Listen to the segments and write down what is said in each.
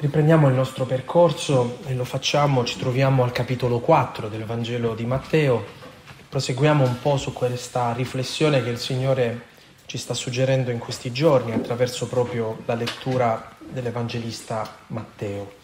Riprendiamo il nostro percorso e lo facciamo, ci troviamo al capitolo 4 del Vangelo di Matteo, proseguiamo un po' su questa riflessione che il Signore ci sta suggerendo in questi giorni attraverso proprio la lettura dell'Evangelista Matteo.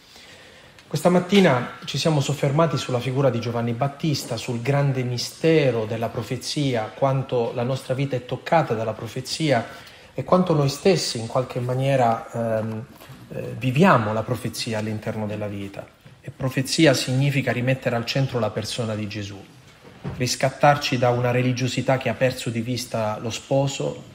Questa mattina ci siamo soffermati sulla figura di Giovanni Battista, sul grande mistero della profezia, quanto la nostra vita è toccata dalla profezia e quanto noi stessi in qualche maniera ehm, eh, viviamo la profezia all'interno della vita. E profezia significa rimettere al centro la persona di Gesù, riscattarci da una religiosità che ha perso di vista lo sposo,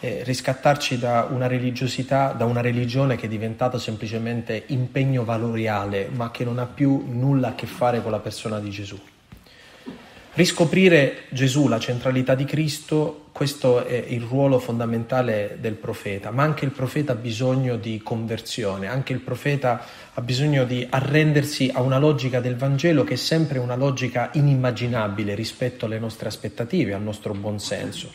eh, riscattarci da una religiosità, da una religione che è diventata semplicemente impegno valoriale, ma che non ha più nulla a che fare con la persona di Gesù. Riscoprire Gesù, la centralità di Cristo, questo è il ruolo fondamentale del profeta, ma anche il profeta ha bisogno di conversione, anche il profeta ha bisogno di arrendersi a una logica del Vangelo che è sempre una logica inimmaginabile rispetto alle nostre aspettative, al nostro buonsenso.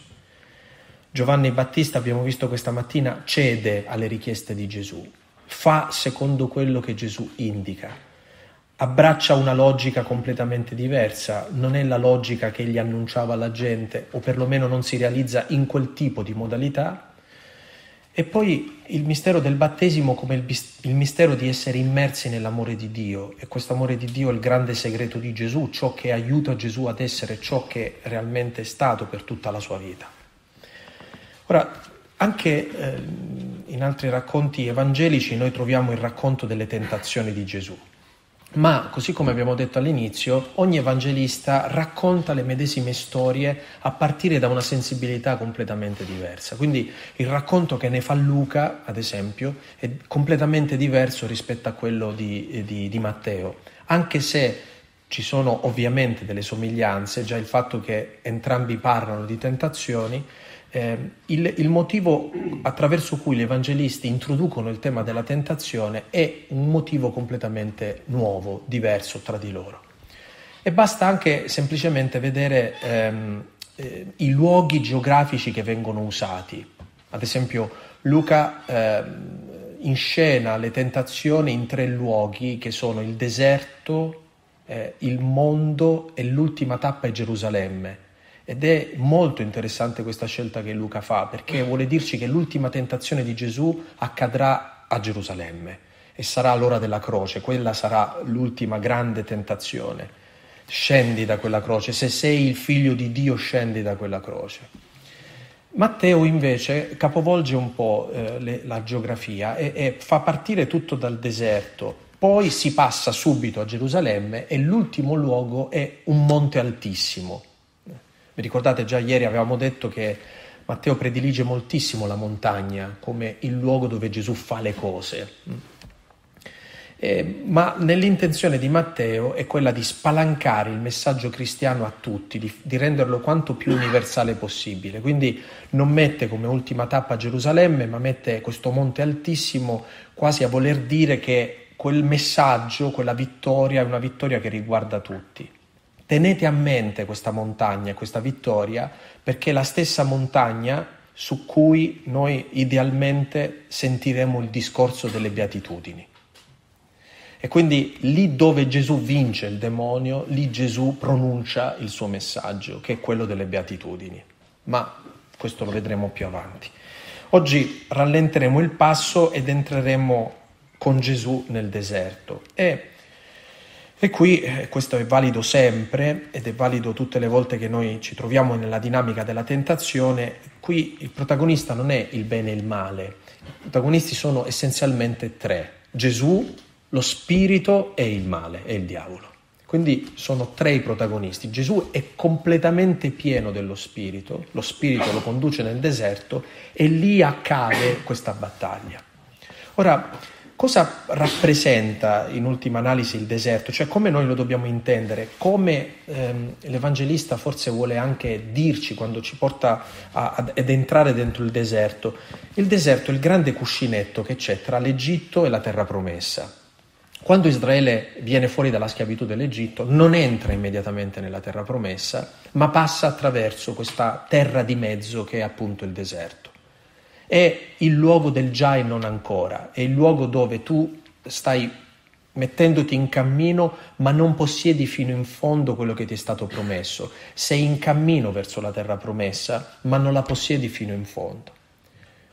Giovanni Battista, abbiamo visto questa mattina, cede alle richieste di Gesù, fa secondo quello che Gesù indica abbraccia una logica completamente diversa, non è la logica che egli annunciava alla gente, o perlomeno non si realizza in quel tipo di modalità. E poi il mistero del battesimo come il, il mistero di essere immersi nell'amore di Dio, e questo amore di Dio è il grande segreto di Gesù, ciò che aiuta Gesù ad essere ciò che realmente è stato per tutta la sua vita. Ora, anche eh, in altri racconti evangelici noi troviamo il racconto delle tentazioni di Gesù. Ma, così come abbiamo detto all'inizio, ogni evangelista racconta le medesime storie a partire da una sensibilità completamente diversa. Quindi il racconto che ne fa Luca, ad esempio, è completamente diverso rispetto a quello di, di, di Matteo, anche se ci sono ovviamente delle somiglianze, già il fatto che entrambi parlano di tentazioni, eh, il, il, motivo attraverso cui gli evangelisti introducono il tema della tentazione è un motivo completamente nuovo, diverso tra di loro. E basta anche semplicemente vedere ehm, eh, i luoghi geografici che vengono usati. Ad esempio, Luca eh, inscena le tentazioni in tre luoghi che sono il deserto, eh, il mondo e l'ultima tappa è Gerusalemme. Ed è molto interessante questa scelta che Luca fa, perché vuole dirci che l'ultima tentazione di Gesù accadrà a Gerusalemme e sarà l'ora della croce, quella sarà l'ultima grande tentazione. Scendi da quella croce, se sei il figlio di Dio scendi da quella croce. Matteo invece capovolge un po' eh, le, la geografia e, e fa partire tutto dal deserto, poi si passa subito a Gerusalemme e l'ultimo luogo è un monte altissimo, vi ricordate già ieri avevamo detto che Matteo predilige moltissimo la montagna come il luogo dove Gesù fa le cose. Eh, ma nell'intenzione di Matteo è quella di spalancare il messaggio cristiano a tutti, di, di, renderlo quanto più universale possibile. Quindi non mette come ultima tappa Gerusalemme, ma mette questo monte altissimo quasi a voler dire che quel messaggio, quella vittoria è una vittoria che riguarda tutti. Tenete a mente questa montagna, questa vittoria, perché è la stessa montagna su cui noi idealmente sentiremo il discorso delle beatitudini. E quindi lì dove Gesù vince il demonio, lì Gesù pronuncia il suo messaggio, che è quello delle beatitudini. Ma questo lo vedremo più avanti. Oggi rallenteremo il passo ed entreremo con Gesù nel deserto. E e qui eh, questo è valido sempre ed è valido tutte le volte che noi ci troviamo nella dinamica della tentazione. Qui il protagonista non è il bene e il male, i protagonisti sono essenzialmente tre, Gesù, lo spirito e il male, e il diavolo. Quindi sono tre i protagonisti. Gesù è completamente pieno dello spirito, lo spirito lo conduce nel deserto e lì accade questa battaglia. Ora, Cosa rappresenta in ultima analisi il deserto? Cioè come noi lo dobbiamo intendere? Come ehm, l'Evangelista forse vuole anche dirci quando ci porta a, ad, ad entrare dentro il deserto? Il deserto è il grande cuscinetto che c'è tra l'Egitto e la terra promessa. Quando Israele viene fuori dalla schiavitù dell'Egitto non entra immediatamente nella terra promessa, ma passa attraverso questa terra di mezzo che è appunto il deserto è il luogo del già e non ancora, è il luogo dove tu stai mettendoti in cammino, ma non possiedi fino in fondo quello che ti è stato promesso. Sei in cammino verso la terra promessa, ma non la possiedi fino in fondo.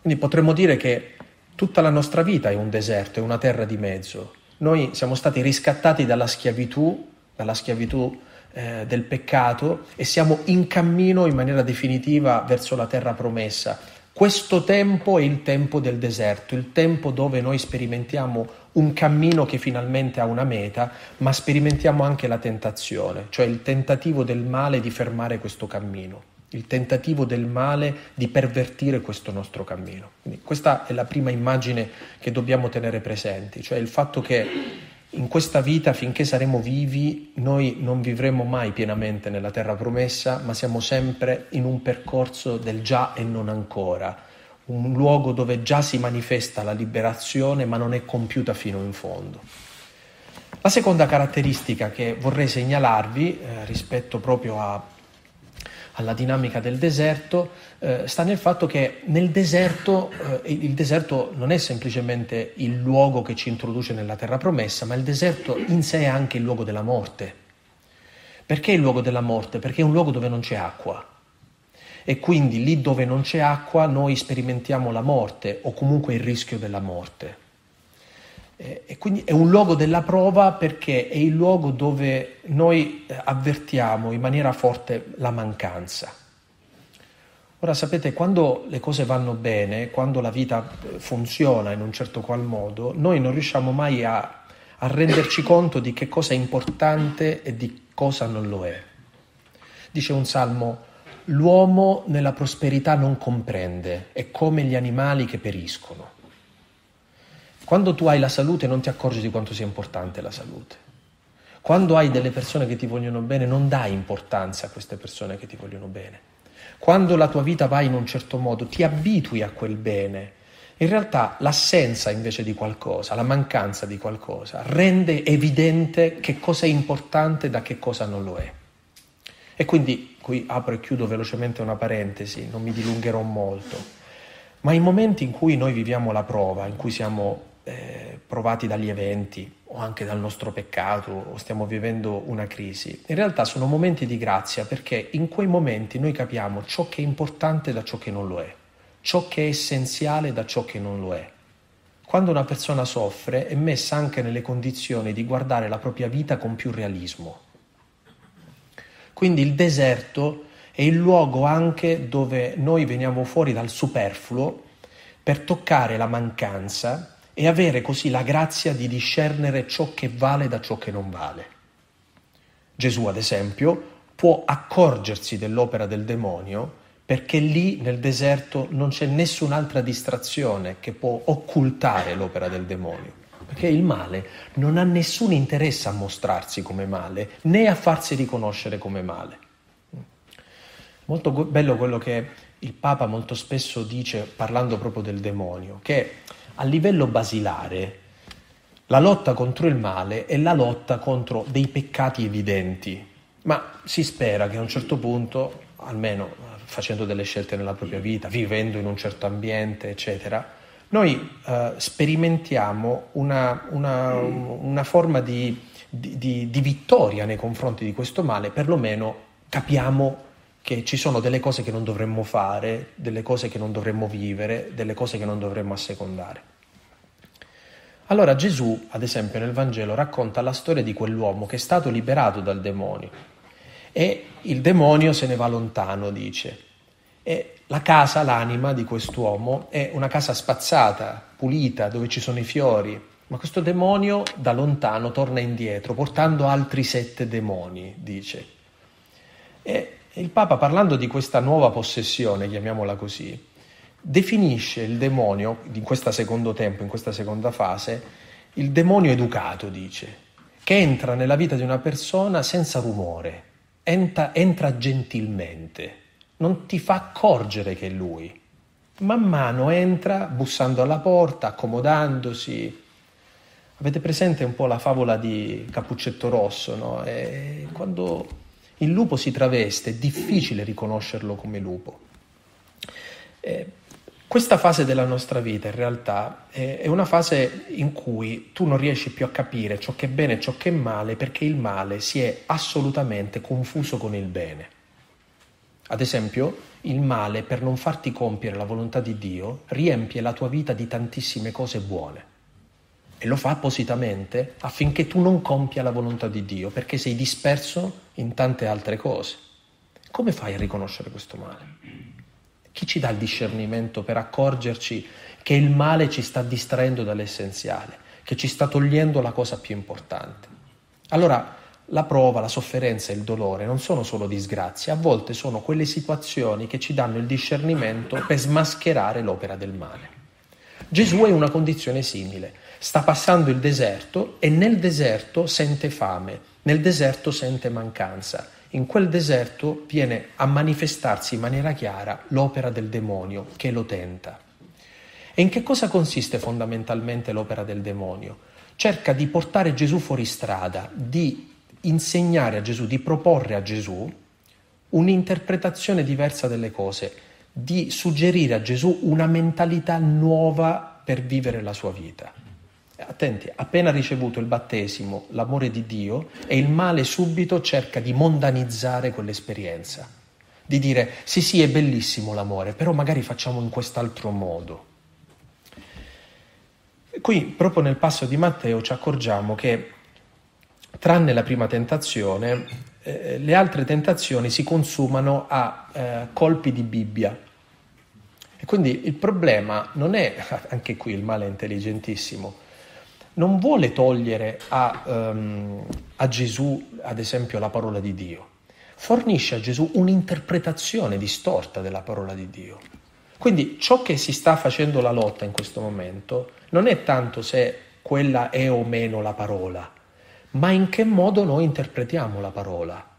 Quindi potremmo dire che tutta la nostra vita è un deserto, è una terra di mezzo. Noi siamo stati riscattati dalla schiavitù, dalla schiavitù eh, del peccato e siamo in cammino in maniera definitiva verso la terra promessa. Questo tempo è il tempo del deserto, il tempo dove noi sperimentiamo un cammino che finalmente ha una meta, ma sperimentiamo anche la tentazione, cioè il tentativo del male di fermare questo cammino, il tentativo del male di pervertire questo nostro cammino. Quindi questa è la prima immagine che dobbiamo tenere presenti, cioè il fatto che in questa vita, finché saremo vivi, noi non vivremo mai pienamente nella terra promessa, ma siamo sempre in un percorso del già e non ancora, un luogo dove già si manifesta la liberazione, ma non è compiuta fino in fondo. La seconda caratteristica che vorrei segnalarvi eh, rispetto proprio a alla dinamica del deserto eh, sta nel fatto che nel deserto eh, il deserto non è semplicemente il luogo che ci introduce nella terra promessa, ma il deserto in sé è anche il luogo della morte. Perché il luogo della morte? Perché è un luogo dove non c'è acqua. E quindi lì dove non c'è acqua noi sperimentiamo la morte o comunque il rischio della morte. Eh, e quindi è un luogo della prova perché è il luogo dove noi eh, avvertiamo in maniera forte la mancanza. Ora sapete, quando le cose vanno bene, quando la vita eh, funziona in un certo qual modo, noi non riusciamo mai a, a renderci conto di che cosa è importante e di cosa non lo è. Dice un salmo, l'uomo nella prosperità non comprende, è come gli animali che periscono. Quando tu hai la salute non ti accorgi di quanto sia importante la salute. Quando hai delle persone che ti vogliono bene non dai importanza a queste persone che ti vogliono bene. Quando la tua vita va in un certo modo ti abitui a quel bene. In realtà l'assenza invece di qualcosa, la mancanza di qualcosa, rende evidente che cosa è importante da che cosa non lo è. E quindi qui apro e chiudo velocemente una parentesi, non mi dilungherò molto, ma i momenti in cui noi viviamo la prova, in cui siamo eh, provati dagli eventi o anche dal nostro peccato o stiamo vivendo una crisi, in realtà sono momenti di grazia perché in quei momenti noi capiamo ciò che è importante da ciò che non lo è, ciò che è essenziale da ciò che non lo è. Quando una persona soffre è messa anche nelle condizioni di guardare la propria vita con più realismo. Quindi il deserto è il luogo anche dove noi veniamo fuori dal superfluo per toccare la mancanza e avere così la grazia di discernere ciò che vale da ciò che non vale. Gesù, ad esempio, può accorgersi dell'opera del demonio perché lì nel deserto non c'è nessun'altra distrazione che può occultare l'opera del demonio. Perché il male non ha nessun interesse a mostrarsi come male, né a farsi riconoscere come male. Molto bello quello che il Papa molto spesso dice parlando proprio del demonio, che a livello basilare la lotta contro il male è la lotta contro dei peccati evidenti, ma si spera che a un certo punto, almeno facendo delle scelte nella propria vita, vivendo in un certo ambiente, eccetera, noi eh, sperimentiamo una, una, una forma di, di, di vittoria nei confronti di questo male, perlomeno capiamo che ci sono delle cose che non dovremmo fare, delle cose che non dovremmo vivere, delle cose che non dovremmo assecondare. Allora Gesù, ad esempio, nel Vangelo racconta la storia di quell'uomo che è stato liberato dal demonio e il demonio se ne va lontano, dice. E la casa, l'anima di quest'uomo è una casa spazzata, pulita, dove ci sono i fiori, ma questo demonio da lontano torna indietro, portando altri sette demoni, dice. E il Papa, parlando di questa nuova possessione, chiamiamola così, definisce il demonio, in questo secondo tempo, in questa seconda fase, il demonio educato, dice, che entra nella vita di una persona senza rumore, entra, entra gentilmente, non ti fa accorgere che è lui. Man mano entra bussando alla porta, accomodandosi. Avete presente un po' la favola di Cappuccetto Rosso, no? Quando il lupo si traveste, è difficile riconoscerlo come lupo. Eh, Questa fase della nostra vita in realtà è una fase in cui tu non riesci più a capire ciò che è bene e ciò che è male perché il male si è assolutamente confuso con il bene. Ad esempio, il male, per non farti compiere la volontà di Dio, riempie la tua vita di tantissime cose buone. E lo fa appositamente affinché tu non compia la volontà di Dio, perché sei disperso in tante altre cose. Come fai a riconoscere questo male? Chi ci dà il discernimento per accorgerci che il male ci sta distraendo dall'essenziale, che ci sta togliendo la cosa più importante? Allora, la prova, la sofferenza e il dolore non sono solo disgrazie, a volte sono quelle situazioni che ci danno il discernimento per smascherare l'opera del male. Gesù è in una condizione simile, sta passando il deserto e nel deserto sente fame, nel deserto sente mancanza, in quel deserto viene a manifestarsi in maniera chiara l'opera del demonio che lo tenta. E in che cosa consiste fondamentalmente l'opera del demonio? Cerca di portare Gesù fuori strada, di insegnare a Gesù, di proporre a Gesù un'interpretazione diversa delle cose, di suggerire a Gesù una mentalità nuova per vivere la sua vita. Attenti, appena ricevuto il battesimo, l'amore di Dio, e il male subito cerca di mondanizzare quell'esperienza, di dire sì sì è bellissimo l'amore, però magari facciamo in quest'altro modo. Qui, proprio nel passo di Matteo, ci accorgiamo che, tranne la prima tentazione, eh, le altre tentazioni si consumano a eh, colpi di Bibbia. E quindi il problema non è, anche qui il male è intelligentissimo, non vuole togliere a, um, a Gesù, ad esempio, la parola di Dio, fornisce a Gesù un'interpretazione distorta della parola di Dio. Quindi ciò che si sta facendo la lotta in questo momento non è tanto se quella è o meno la parola, ma in che modo noi interpretiamo la parola.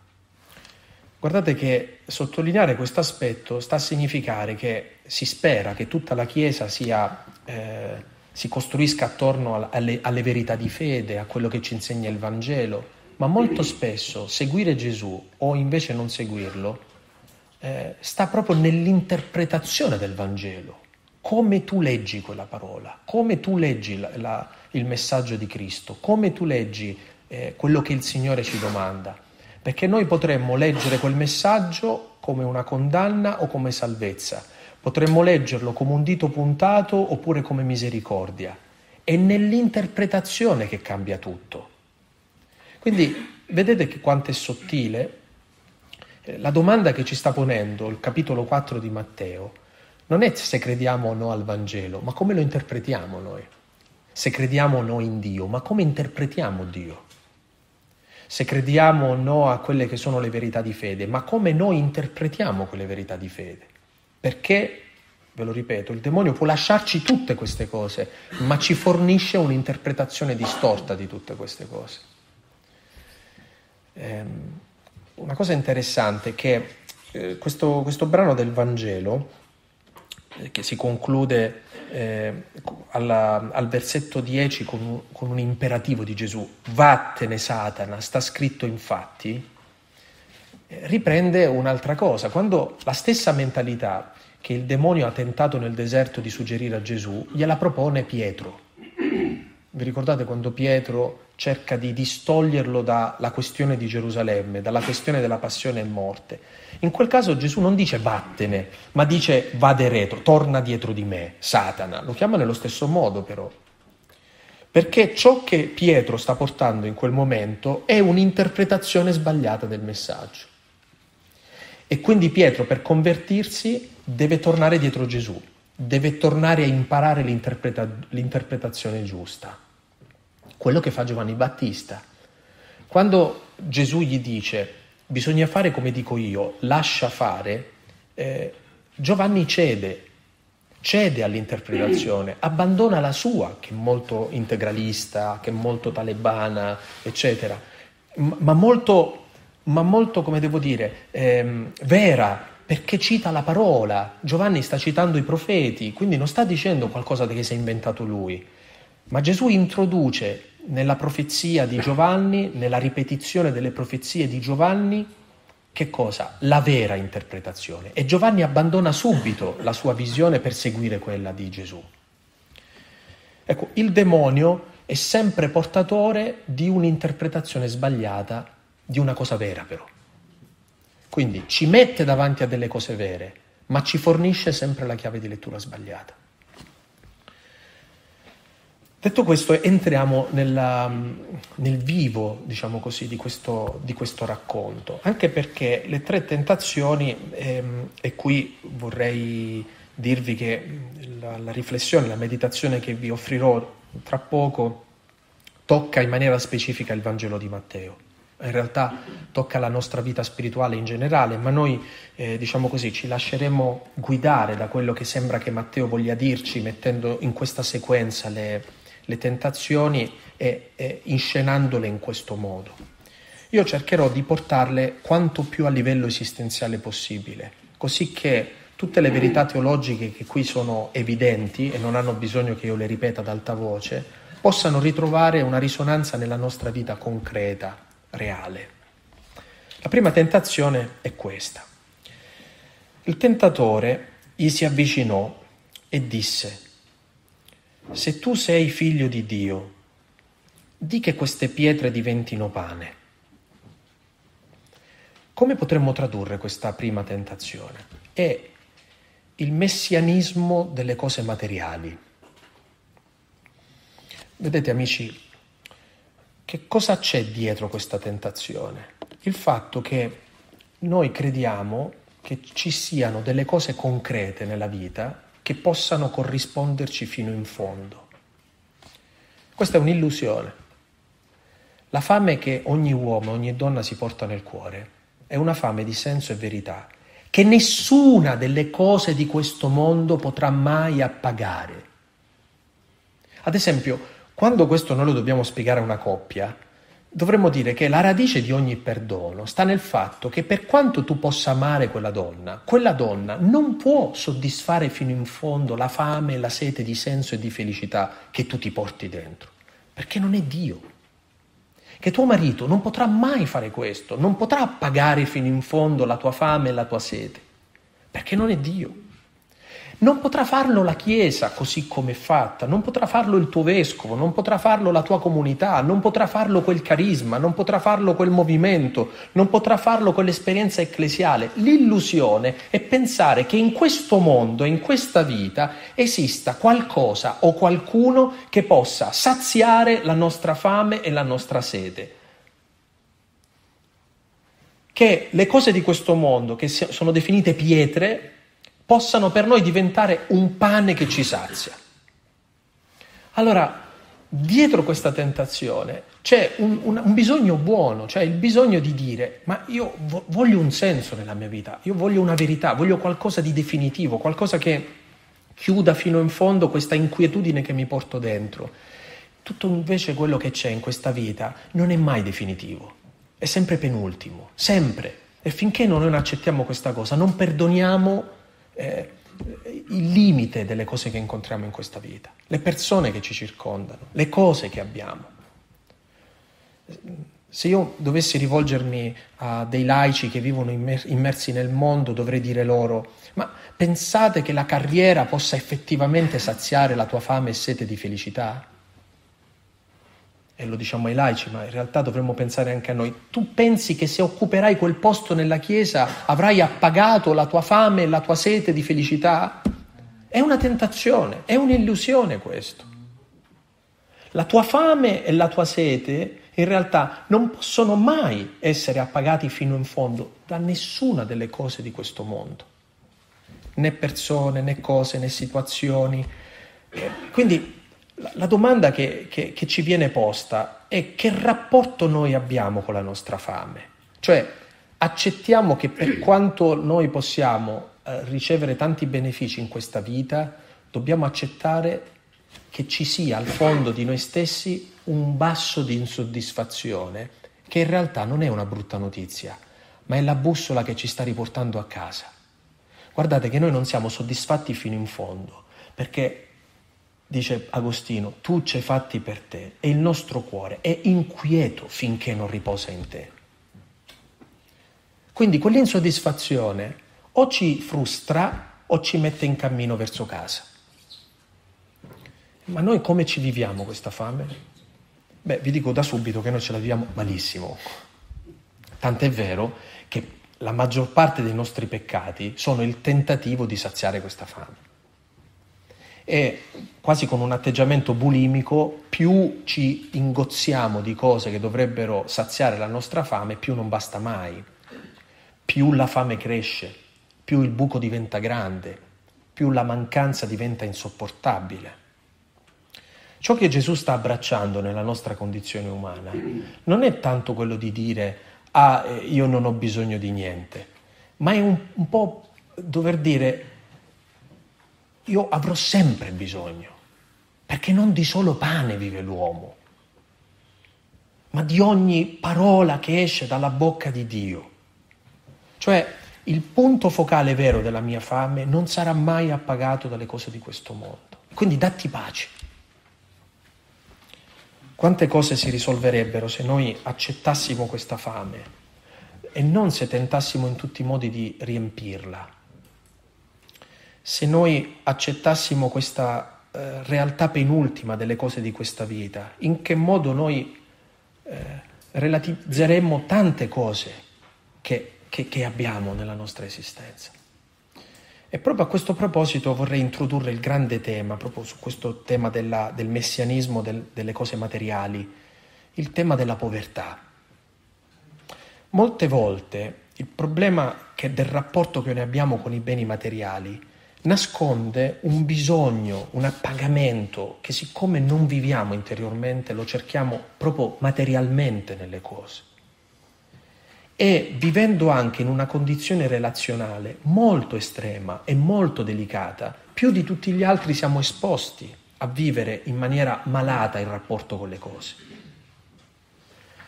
Guardate che sottolineare questo aspetto sta a significare che si spera che tutta la Chiesa sia eh, si costruisca attorno alle, alle, verità di fede, a quello che ci insegna il Vangelo, ma molto spesso seguire Gesù o invece non seguirlo eh, sta proprio nell'interpretazione del Vangelo, come tu leggi quella parola, come tu leggi la, la, il messaggio di Cristo, come tu leggi eh, quello che il Signore ci domanda. Perché noi potremmo leggere quel messaggio come una condanna o come salvezza Potremmo leggerlo come un dito puntato oppure come misericordia. È nell'interpretazione che cambia tutto. Quindi vedete che quanto è sottile eh, la domanda che ci sta ponendo il capitolo 4 di Matteo non è se crediamo o no al Vangelo, ma come lo interpretiamo noi. Se crediamo o no in Dio, ma come interpretiamo Dio. Se crediamo o no a quelle che sono le verità di fede, ma come noi interpretiamo quelle verità di fede. Perché, ve lo ripeto, il demonio può lasciarci tutte queste cose, ma ci fornisce un'interpretazione distorta di tutte queste cose. Ehm, una cosa interessante è che eh, questo, questo, brano del Vangelo, eh, che si conclude eh, alla, al versetto 10 con, con un imperativo di Gesù, vattene Satana, sta scritto infatti, riprende un'altra cosa. Quando la stessa mentalità che il demonio ha tentato nel deserto di suggerire a Gesù, gliela propone Pietro. Vi ricordate quando Pietro cerca di distoglierlo dalla questione di Gerusalemme, dalla questione della passione e morte? In quel caso Gesù non dice vattene, ma dice vade retro, torna dietro di me, Satana. Lo chiama nello stesso modo però. Perché ciò che Pietro sta portando in quel momento è un'interpretazione sbagliata del messaggio. E quindi Pietro per convertirsi deve tornare dietro Gesù, deve tornare a imparare l'interpreta- l'interpretazione giusta. Quello che fa Giovanni Battista. Quando Gesù gli dice bisogna fare come dico io, lascia fare, eh, Giovanni cede, cede all'interpretazione, abbandona la sua, che è molto integralista, che è molto talebana, eccetera, ma molto ma molto, come devo dire, ehm, vera, perché cita la parola. Giovanni sta citando i profeti, quindi non sta dicendo qualcosa che si è inventato lui. Ma Gesù introduce nella profezia di Giovanni, nella ripetizione delle profezie di Giovanni, che cosa? La vera interpretazione. E Giovanni abbandona subito la sua visione per seguire quella di Gesù. Ecco, il demonio è sempre portatore di un'interpretazione sbagliata di una cosa vera però. Quindi ci mette davanti a delle cose vere, ma ci fornisce sempre la chiave di lettura sbagliata. Detto questo, entriamo nella, nel vivo, diciamo così, di questo, di questo, racconto, anche perché le tre tentazioni, ehm, e qui vorrei dirvi che la, la riflessione, la meditazione che vi offrirò tra poco, tocca in maniera specifica il Vangelo di Matteo in realtà tocca la nostra vita spirituale in generale, ma noi, eh, diciamo così, ci lasceremo guidare da quello che sembra che Matteo voglia dirci, mettendo in questa sequenza le, le tentazioni e, e inscenandole in questo modo. Io cercherò di portarle quanto più a livello esistenziale possibile, così che tutte le verità teologiche che qui sono evidenti e non hanno bisogno che io le ripeta ad alta voce, possano ritrovare una risonanza nella nostra vita concreta, reale. La prima tentazione è questa. Il tentatore gli si avvicinò e disse, se tu sei figlio di Dio, di che queste pietre diventino pane. Come potremmo tradurre questa prima tentazione? È il messianismo delle cose materiali. Vedete amici, che cosa c'è dietro questa tentazione? Il fatto che noi crediamo che ci siano delle cose concrete nella vita che possano corrisponderci fino in fondo. Questa è un'illusione. La fame che ogni uomo, ogni donna si porta nel cuore è una fame di senso e verità che nessuna delle cose di questo mondo potrà mai appagare. Ad esempio, quando questo noi lo dobbiamo spiegare a una coppia, dovremmo dire che la radice di ogni perdono sta nel fatto che per quanto tu possa amare quella donna, quella donna non può soddisfare fino in fondo la fame e la sete di senso e di felicità che tu ti porti dentro, perché non è Dio. Che tuo marito non potrà mai fare questo, non potrà pagare fino in fondo la tua fame e la tua sete, perché non è Dio. Non potrà farlo la Chiesa così come è fatta, non potrà farlo il tuo vescovo, non potrà farlo la tua comunità, non potrà farlo quel carisma, non potrà farlo quel movimento, non potrà farlo quell'esperienza ecclesiale. L'illusione è pensare che in questo mondo, in questa vita, esista qualcosa o qualcuno che possa saziare la nostra fame e la nostra sete che le cose di questo mondo, che sono definite pietre, possano per noi diventare un pane che ci sazia. Allora, dietro questa tentazione c'è un, un, un, bisogno buono, cioè il bisogno di dire, ma io vo- voglio un senso nella mia vita, io voglio una verità, voglio qualcosa di definitivo, qualcosa che chiuda fino in fondo questa inquietudine che mi porto dentro. Tutto invece quello che c'è in questa vita non è mai definitivo, è sempre penultimo, sempre. E finché noi non accettiamo questa cosa, non perdoniamo eh, il limite delle cose che incontriamo in questa vita, le persone che ci circondano, le cose che abbiamo. Se io dovessi rivolgermi a dei laici che vivono immersi nel mondo, dovrei dire loro, ma pensate che la carriera possa effettivamente saziare la tua fame e sete di felicità? E lo diciamo ai laici, ma in realtà dovremmo pensare anche a noi, tu pensi che se occuperai quel posto nella Chiesa avrai appagato la tua fame e la tua sete di felicità? È una tentazione, è un'illusione questo. La tua fame e la tua sete in realtà non possono mai essere appagati fino in fondo da nessuna delle cose di questo mondo, né persone, né cose, né situazioni. Quindi la domanda che, che, che, ci viene posta è che rapporto noi abbiamo con la nostra fame? Cioè accettiamo che per quanto noi possiamo eh, ricevere tanti benefici in questa vita, dobbiamo accettare che ci sia al fondo di noi stessi un basso di insoddisfazione, che in realtà non è una brutta notizia, ma è la bussola che ci sta riportando a casa. Guardate che noi non siamo soddisfatti fino in fondo, perché dice Agostino, tu ci hai fatti per te e il nostro cuore è inquieto finché non riposa in te. Quindi quell'insoddisfazione o ci frustra o ci mette in cammino verso casa. Ma noi come ci viviamo questa fame? Beh, vi dico da subito che noi ce la viviamo malissimo. Tant'è vero che la maggior parte dei nostri peccati sono il tentativo di saziare questa fame. E quasi con un atteggiamento bulimico, più ci ingozziamo di cose che dovrebbero saziare la nostra fame, più non basta mai, più la fame cresce, più il buco diventa grande, più la mancanza diventa insopportabile. Ciò che Gesù sta abbracciando nella nostra condizione umana non è tanto quello di dire ah io non ho bisogno di niente, ma è un, un po' dover dire io avrò sempre bisogno, perché non di solo pane vive l'uomo, ma di ogni parola che esce dalla bocca di Dio. Cioè il punto focale vero della mia fame non sarà mai appagato dalle cose di questo mondo. Quindi datti pace. Quante cose si risolverebbero se noi accettassimo questa fame e non se tentassimo in tutti i modi di riempirla. Se noi accettassimo questa eh, realtà penultima delle cose di questa vita, in che modo noi eh, relativizzeremmo tante cose che, che, che abbiamo nella nostra esistenza. E proprio a questo proposito vorrei introdurre il grande tema, proprio su questo tema della, del messianismo del, delle cose materiali, il tema della povertà. Molte volte il problema del rapporto che noi abbiamo con i beni materiali nasconde un bisogno, un appagamento che siccome non viviamo interiormente lo cerchiamo proprio materialmente nelle cose e vivendo anche in una condizione relazionale molto estrema e molto delicata, più di tutti gli altri siamo esposti a vivere in maniera malata il rapporto con le cose.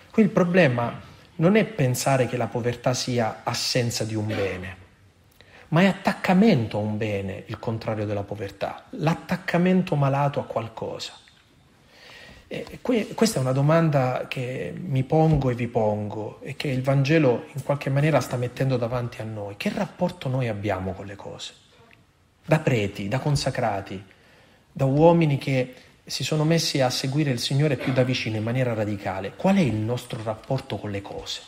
Qui il problema non è pensare che la povertà sia assenza di un bene, ma è attaccamento a un bene il contrario della povertà, l'attaccamento malato a qualcosa. E questa è una domanda che mi pongo e vi pongo e che il Vangelo in qualche maniera sta mettendo davanti a noi. Che rapporto noi abbiamo con le cose? Da preti, da consacrati, da uomini che si sono messi a seguire il Signore più da vicino in maniera radicale. Qual è il nostro rapporto con le cose?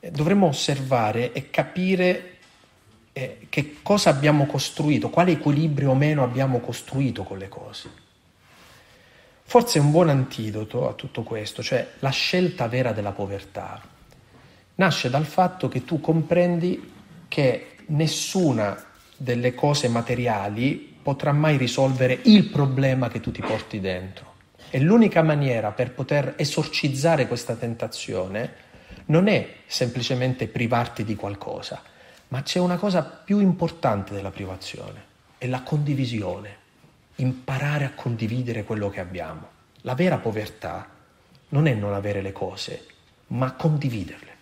Dovremmo osservare e capire eh, che cosa abbiamo costruito, quale equilibrio o meno abbiamo costruito con le cose. Forse un buon antidoto a tutto questo, cioè la scelta vera della povertà, nasce dal fatto che tu comprendi che nessuna delle cose materiali potrà mai risolvere il problema che tu ti porti dentro. E l'unica maniera per poter esorcizzare questa tentazione non è semplicemente privarti di qualcosa, ma c'è una cosa più importante della privazione, è la condivisione imparare a condividere quello che abbiamo. La vera povertà non è non avere le cose, ma condividerle,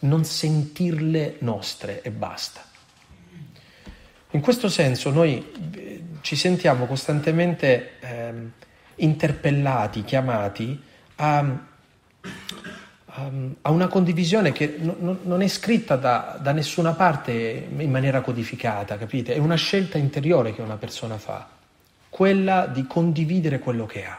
non sentirle nostre e basta. In questo senso noi eh, ci sentiamo costantemente eh, interpellati, chiamati a, a, una condivisione che no, non è scritta da, da nessuna parte in maniera codificata, capite? È una scelta interiore che una persona fa quella di condividere quello che ha,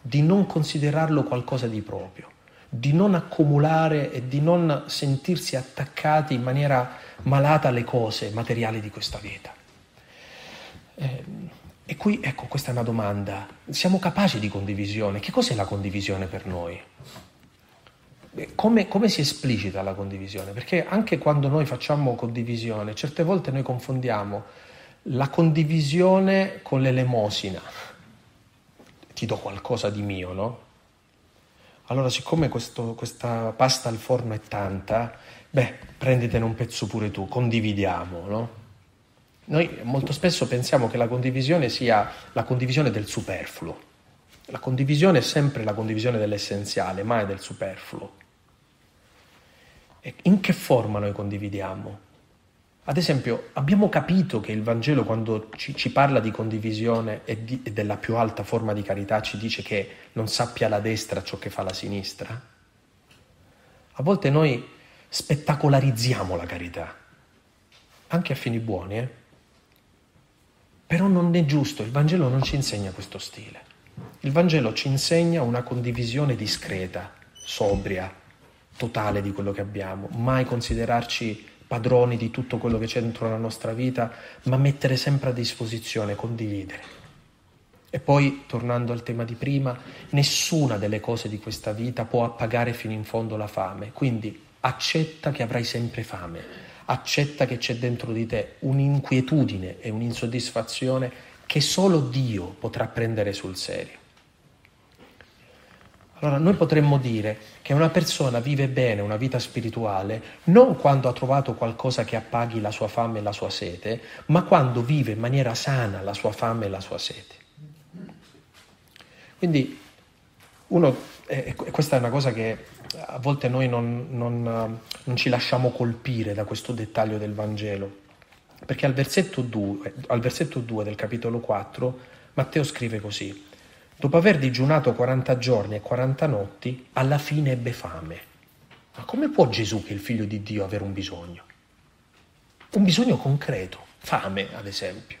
di non considerarlo qualcosa di proprio, di non accumulare e di non sentirsi attaccati in maniera malata alle cose materiali di questa vita. Eh, e qui, ecco, questa è una domanda. Siamo capaci di condivisione? Che cos'è la condivisione per noi? Come, come, si esplicita la condivisione? Perché anche quando noi facciamo condivisione, certe volte noi confondiamo la condivisione con l'elemosina. Ti do qualcosa di mio, no? Allora, siccome questo, questa pasta al forno è tanta, beh, prenditene un pezzo pure tu, condividiamo, no? Noi molto spesso pensiamo che la condivisione sia la condivisione del superfluo. La condivisione è sempre la condivisione dell'essenziale, mai del superfluo. In che forma noi condividiamo? Ad esempio, abbiamo capito che il Vangelo, quando ci, ci parla di condivisione e, di, e, della più alta forma di carità, ci dice che non sappia la destra ciò che fa la sinistra? A volte noi spettacolarizziamo la carità, anche a fini buoni, eh? Però non è giusto, il Vangelo non ci insegna questo stile. Il Vangelo ci insegna una condivisione discreta, sobria, totale di quello che abbiamo, mai considerarci padroni di tutto quello che c'è dentro la nostra vita, ma mettere sempre a disposizione, condividere. E poi, tornando al tema di prima, nessuna delle cose di questa vita può appagare fino in fondo la fame, quindi accetta che avrai sempre fame, accetta che c'è dentro di te un'inquietudine e un'insoddisfazione che solo Dio potrà prendere sul serio. Allora noi potremmo dire che una persona vive bene una vita spirituale non quando ha trovato qualcosa che appaghi la sua fame e la sua sete, ma quando vive in maniera sana la sua fame e la sua sete. Quindi uno, e questa è una cosa che a volte noi non, non, non ci lasciamo colpire da questo dettaglio del Vangelo, perché al versetto 2, al versetto 2 del capitolo 4 Matteo scrive così. Dopo aver digiunato 40 giorni e 40 notti, alla fine ebbe fame. Ma come può Gesù, che è il figlio di Dio, avere un bisogno? Un bisogno concreto, fame ad esempio.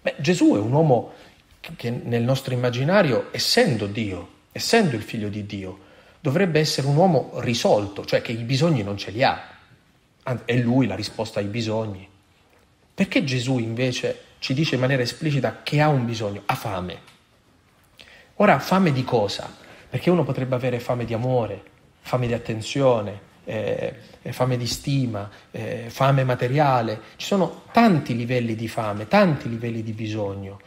Beh, Gesù è un uomo che nel nostro immaginario, essendo Dio, essendo il figlio di Dio, dovrebbe essere un uomo risolto, cioè che i bisogni non ce li ha. È lui la risposta ai bisogni. Perché Gesù invece ci dice in maniera esplicita che ha un bisogno, ha fame. Ora, fame di cosa? Perché uno potrebbe avere fame di amore, fame di attenzione, eh, fame di stima, eh, fame materiale. Ci sono tanti livelli di fame, tanti livelli di bisogno.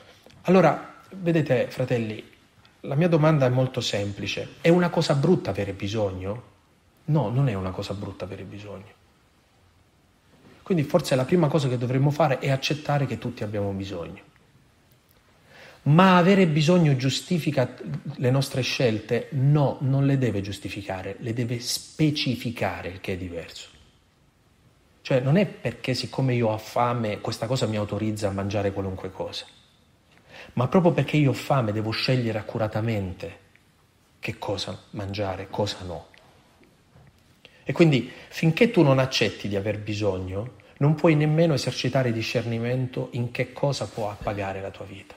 Allora, vedete, fratelli, la mia domanda è molto semplice. È una cosa brutta avere bisogno? No, non è una cosa brutta avere bisogno. Quindi forse la prima cosa che dovremmo fare è accettare che tutti abbiamo bisogno. Ma avere bisogno giustifica le nostre scelte? No, non le deve giustificare, le deve specificare, che è diverso. Cioè non è perché siccome io ho fame questa cosa mi autorizza a mangiare qualunque cosa, ma proprio perché io ho fame devo scegliere accuratamente che cosa mangiare, cosa no. E quindi finché tu non accetti di aver bisogno, non puoi nemmeno esercitare discernimento in che cosa può appagare la tua vita,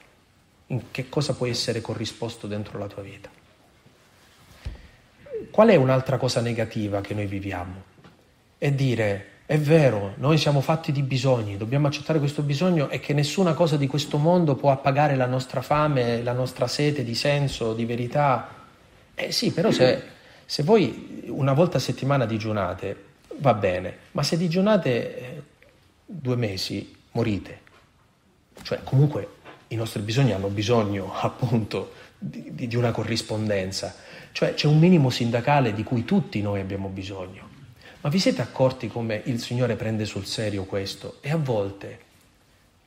in che cosa può essere corrisposto dentro la tua vita. Qual è un'altra cosa negativa che noi viviamo? È dire, è vero, noi siamo fatti di bisogni, dobbiamo accettare questo bisogno e che nessuna cosa di questo mondo può appagare la nostra fame, la nostra sete di senso, di verità. Eh sì, però se se voi una volta a settimana digiunate, va bene, ma se digiunate eh, due mesi, morite. Cioè, comunque i nostri bisogni hanno bisogno appunto di, di una corrispondenza. Cioè, c'è un minimo sindacale di cui tutti noi abbiamo bisogno. Ma vi siete accorti come il Signore prende sul serio questo? E a volte,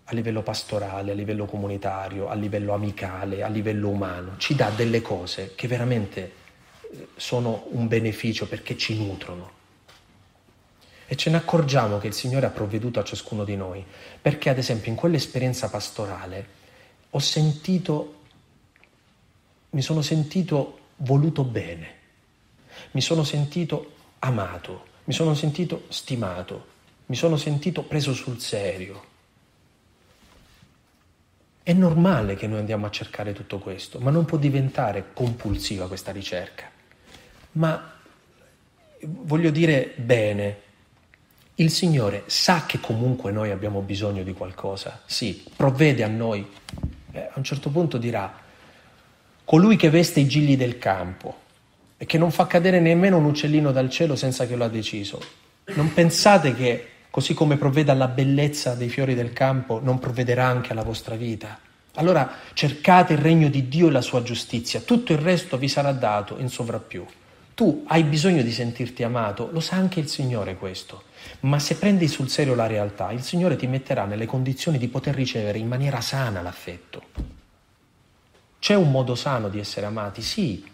a livello pastorale, a livello comunitario, a livello amicale, a livello umano, ci dà delle cose che veramente sono un beneficio perché ci nutrono. E ce ne accorgiamo che il Signore ha provveduto a ciascuno di noi, perché ad esempio in quell'esperienza pastorale ho sentito, mi sono sentito voluto bene, mi sono sentito amato, mi sono sentito stimato, mi sono sentito preso sul serio. È normale che noi andiamo a cercare tutto questo, ma non può diventare compulsiva questa ricerca ma voglio dire bene, il Signore sa che comunque noi abbiamo bisogno di qualcosa, sì, provvede a noi. Eh, a un certo punto dirà, colui che veste i gigli del campo e che non fa cadere nemmeno un uccellino dal cielo senza che lo ha deciso, non pensate che così come provvede alla bellezza dei fiori del campo, non provvederà anche alla vostra vita? Allora cercate il regno di Dio e la sua giustizia, tutto il resto vi sarà dato in sovrappiù. Tu hai bisogno di sentirti amato, lo sa anche il Signore questo, ma se prendi sul serio la realtà, il Signore ti metterà nelle condizioni di poter ricevere in maniera sana l'affetto. C'è un modo sano di essere amati? Sì.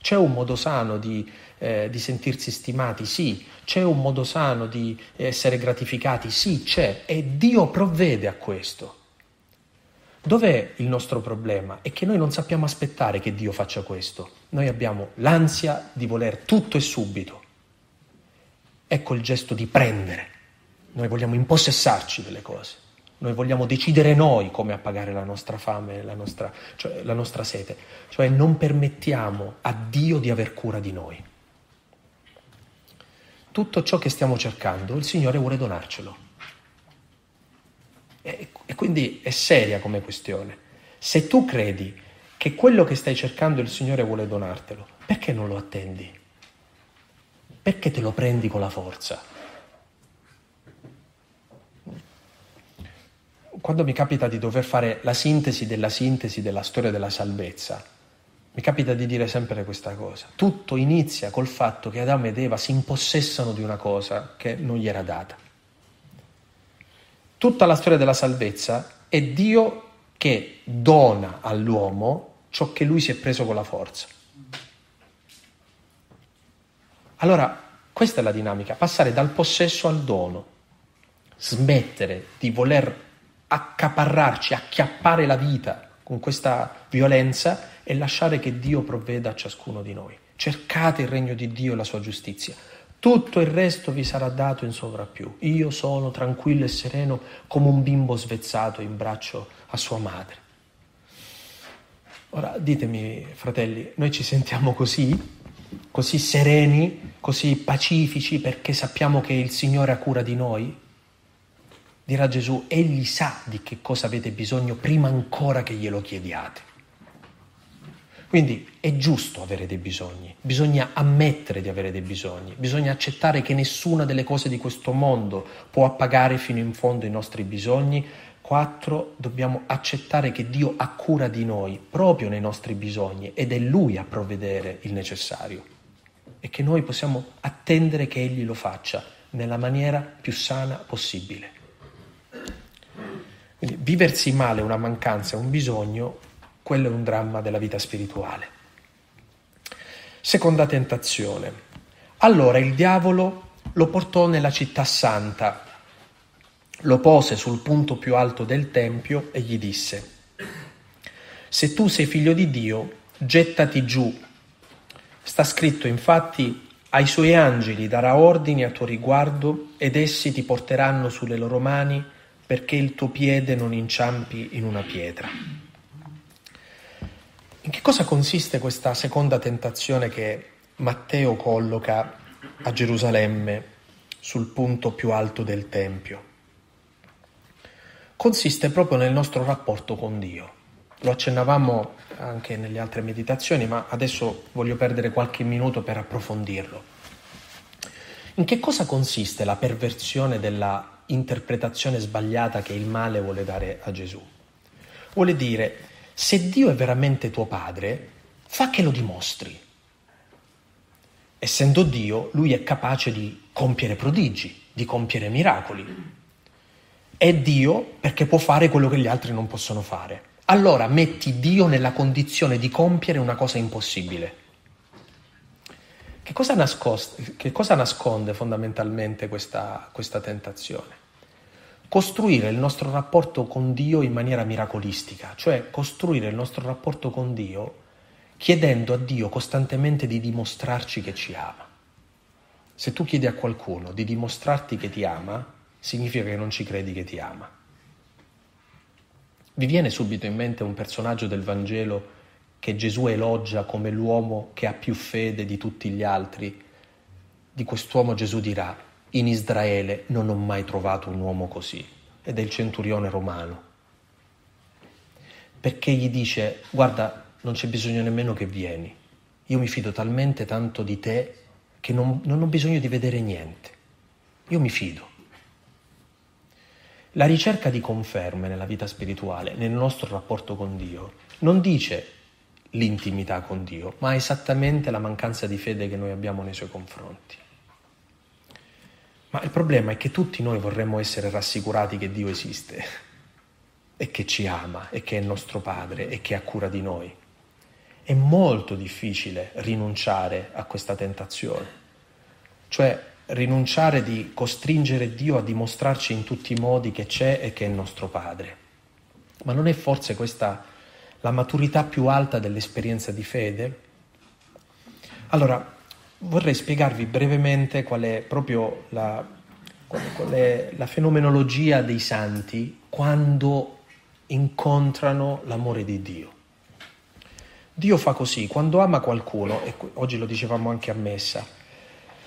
C'è un modo sano di, eh, di sentirsi stimati? Sì. C'è un modo sano di essere gratificati? Sì, c'è. E Dio provvede a questo. Dov'è il nostro problema? È che noi non sappiamo aspettare che Dio faccia questo. Noi abbiamo l'ansia di voler tutto e subito. Ecco il gesto di prendere. Noi vogliamo impossessarci delle cose. Noi vogliamo decidere noi come appagare la nostra fame, la nostra, cioè la nostra sete. Cioè non permettiamo a Dio di aver cura di noi. Tutto ciò che stiamo cercando, il Signore vuole donarcelo. E, quindi è seria come questione. Se tu credi che quello che stai cercando il Signore vuole donartelo, perché non lo attendi? Perché te lo prendi con la forza? Quando mi capita di dover fare la sintesi della sintesi della storia della salvezza, mi capita di dire sempre questa cosa. Tutto inizia col fatto che Adamo ed Eva si impossessano di una cosa che non gli era data. Tutta la storia della salvezza è Dio che dona all'uomo ciò che lui si è preso con la forza. Allora, questa è la dinamica, passare dal possesso al dono, smettere di voler accaparrarci, acchiappare la vita con questa violenza e lasciare che Dio provveda a ciascuno di noi. Cercate il regno di Dio e la sua giustizia tutto il resto vi sarà dato in sovrappiù. Io sono tranquillo e sereno come un bimbo svezzato in braccio a sua madre. Ora ditemi, fratelli, noi ci sentiamo così? Così sereni, così pacifici perché sappiamo che il Signore ha cura di noi? Dirà Gesù, Egli sa di che cosa avete bisogno prima ancora che glielo chiediate. Quindi è giusto avere dei bisogni, bisogna ammettere di avere dei bisogni, bisogna accettare che nessuna delle cose di questo mondo può appagare fino in fondo i nostri bisogni. Quattro, dobbiamo accettare che Dio ha cura di noi proprio nei nostri bisogni ed è Lui a provvedere il necessario e che noi possiamo attendere che Egli lo faccia nella maniera più sana possibile. Quindi viversi male una mancanza, un bisogno, quello è un dramma della vita spirituale. Seconda tentazione. Allora il diavolo lo portò nella città santa, lo pose sul punto più alto del Tempio e gli disse, se tu sei figlio di Dio, gettati giù. Sta scritto infatti, ai suoi angeli darà ordini a tuo riguardo ed essi ti porteranno sulle loro mani perché il tuo piede non inciampi in una pietra. In che cosa consiste questa seconda tentazione che Matteo colloca a Gerusalemme sul punto più alto del Tempio? Consiste proprio nel nostro rapporto con Dio. Lo accennavamo anche nelle altre meditazioni, ma adesso voglio perdere qualche minuto per approfondirlo. In che cosa consiste la perversione della interpretazione sbagliata che il male vuole dare a Gesù? Vuole dire se Dio è veramente tuo padre, fa che lo dimostri. Essendo Dio, lui è capace di compiere prodigi, di compiere miracoli. È Dio perché può fare quello che gli altri non possono fare. Allora metti Dio nella condizione di compiere una cosa impossibile. Che cosa, nascoste, che cosa nasconde fondamentalmente questa, questa tentazione? Costruire il nostro rapporto con Dio in maniera miracolistica, cioè costruire il nostro rapporto con Dio chiedendo a Dio costantemente di dimostrarci che ci ama. Se tu chiedi a qualcuno di dimostrarti che ti ama, significa che non ci credi che ti ama. Vi viene subito in mente un personaggio del Vangelo che Gesù elogia come l'uomo che ha più fede di tutti gli altri? Di quest'uomo Gesù dirà, in Israele non ho mai trovato un uomo così, ed è il centurione romano. Perché gli dice, guarda, non c'è bisogno nemmeno che vieni, io mi fido talmente tanto di te che non, non ho bisogno di vedere niente, io mi fido. La ricerca di conferme nella vita spirituale, nel nostro rapporto con Dio, non dice l'intimità con Dio, ma esattamente la mancanza di fede che noi abbiamo nei suoi confronti. Ma il problema è che tutti noi vorremmo essere rassicurati che Dio esiste e che ci ama e che è nostro Padre e che ha cura di noi. È molto difficile rinunciare a questa tentazione, cioè rinunciare di costringere Dio a dimostrarci in tutti i modi che c'è e che è nostro Padre. Ma non è forse questa la maturità più alta dell'esperienza di fede? Allora, vorrei spiegarvi brevemente qual è proprio la, qual è, la fenomenologia dei santi quando incontrano l'amore di Dio. Dio fa così, quando ama qualcuno, e oggi lo dicevamo anche a messa,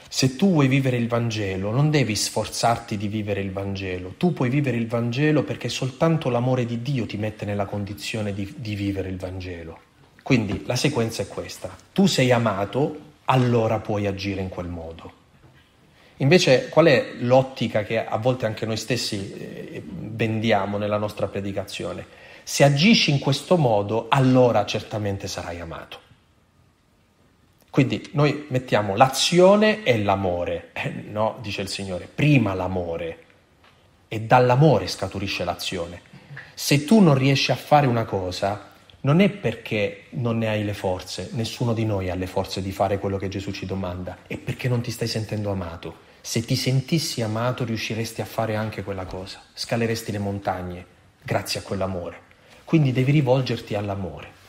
se tu vuoi vivere il Vangelo, non devi sforzarti di vivere il Vangelo, tu puoi vivere il Vangelo perché soltanto l'amore di Dio ti mette nella condizione di, di vivere il Vangelo. Quindi la sequenza è questa, tu sei amato, allora puoi agire in quel modo. Invece qual è l'ottica che a volte anche noi stessi eh, vendiamo nella nostra predicazione? Se agisci in questo modo, allora certamente sarai amato. Quindi noi mettiamo l'azione e l'amore. Eh, no, dice il Signore, prima l'amore e dall'amore scaturisce l'azione. Se tu non riesci a fare una cosa, non è perché non ne hai le forze, nessuno di noi ha le forze di fare quello che Gesù ci domanda, è perché non ti stai sentendo amato. Se ti sentissi amato riusciresti a fare anche quella cosa, scaleresti le montagne grazie a quell'amore. Quindi devi rivolgerti all'amore.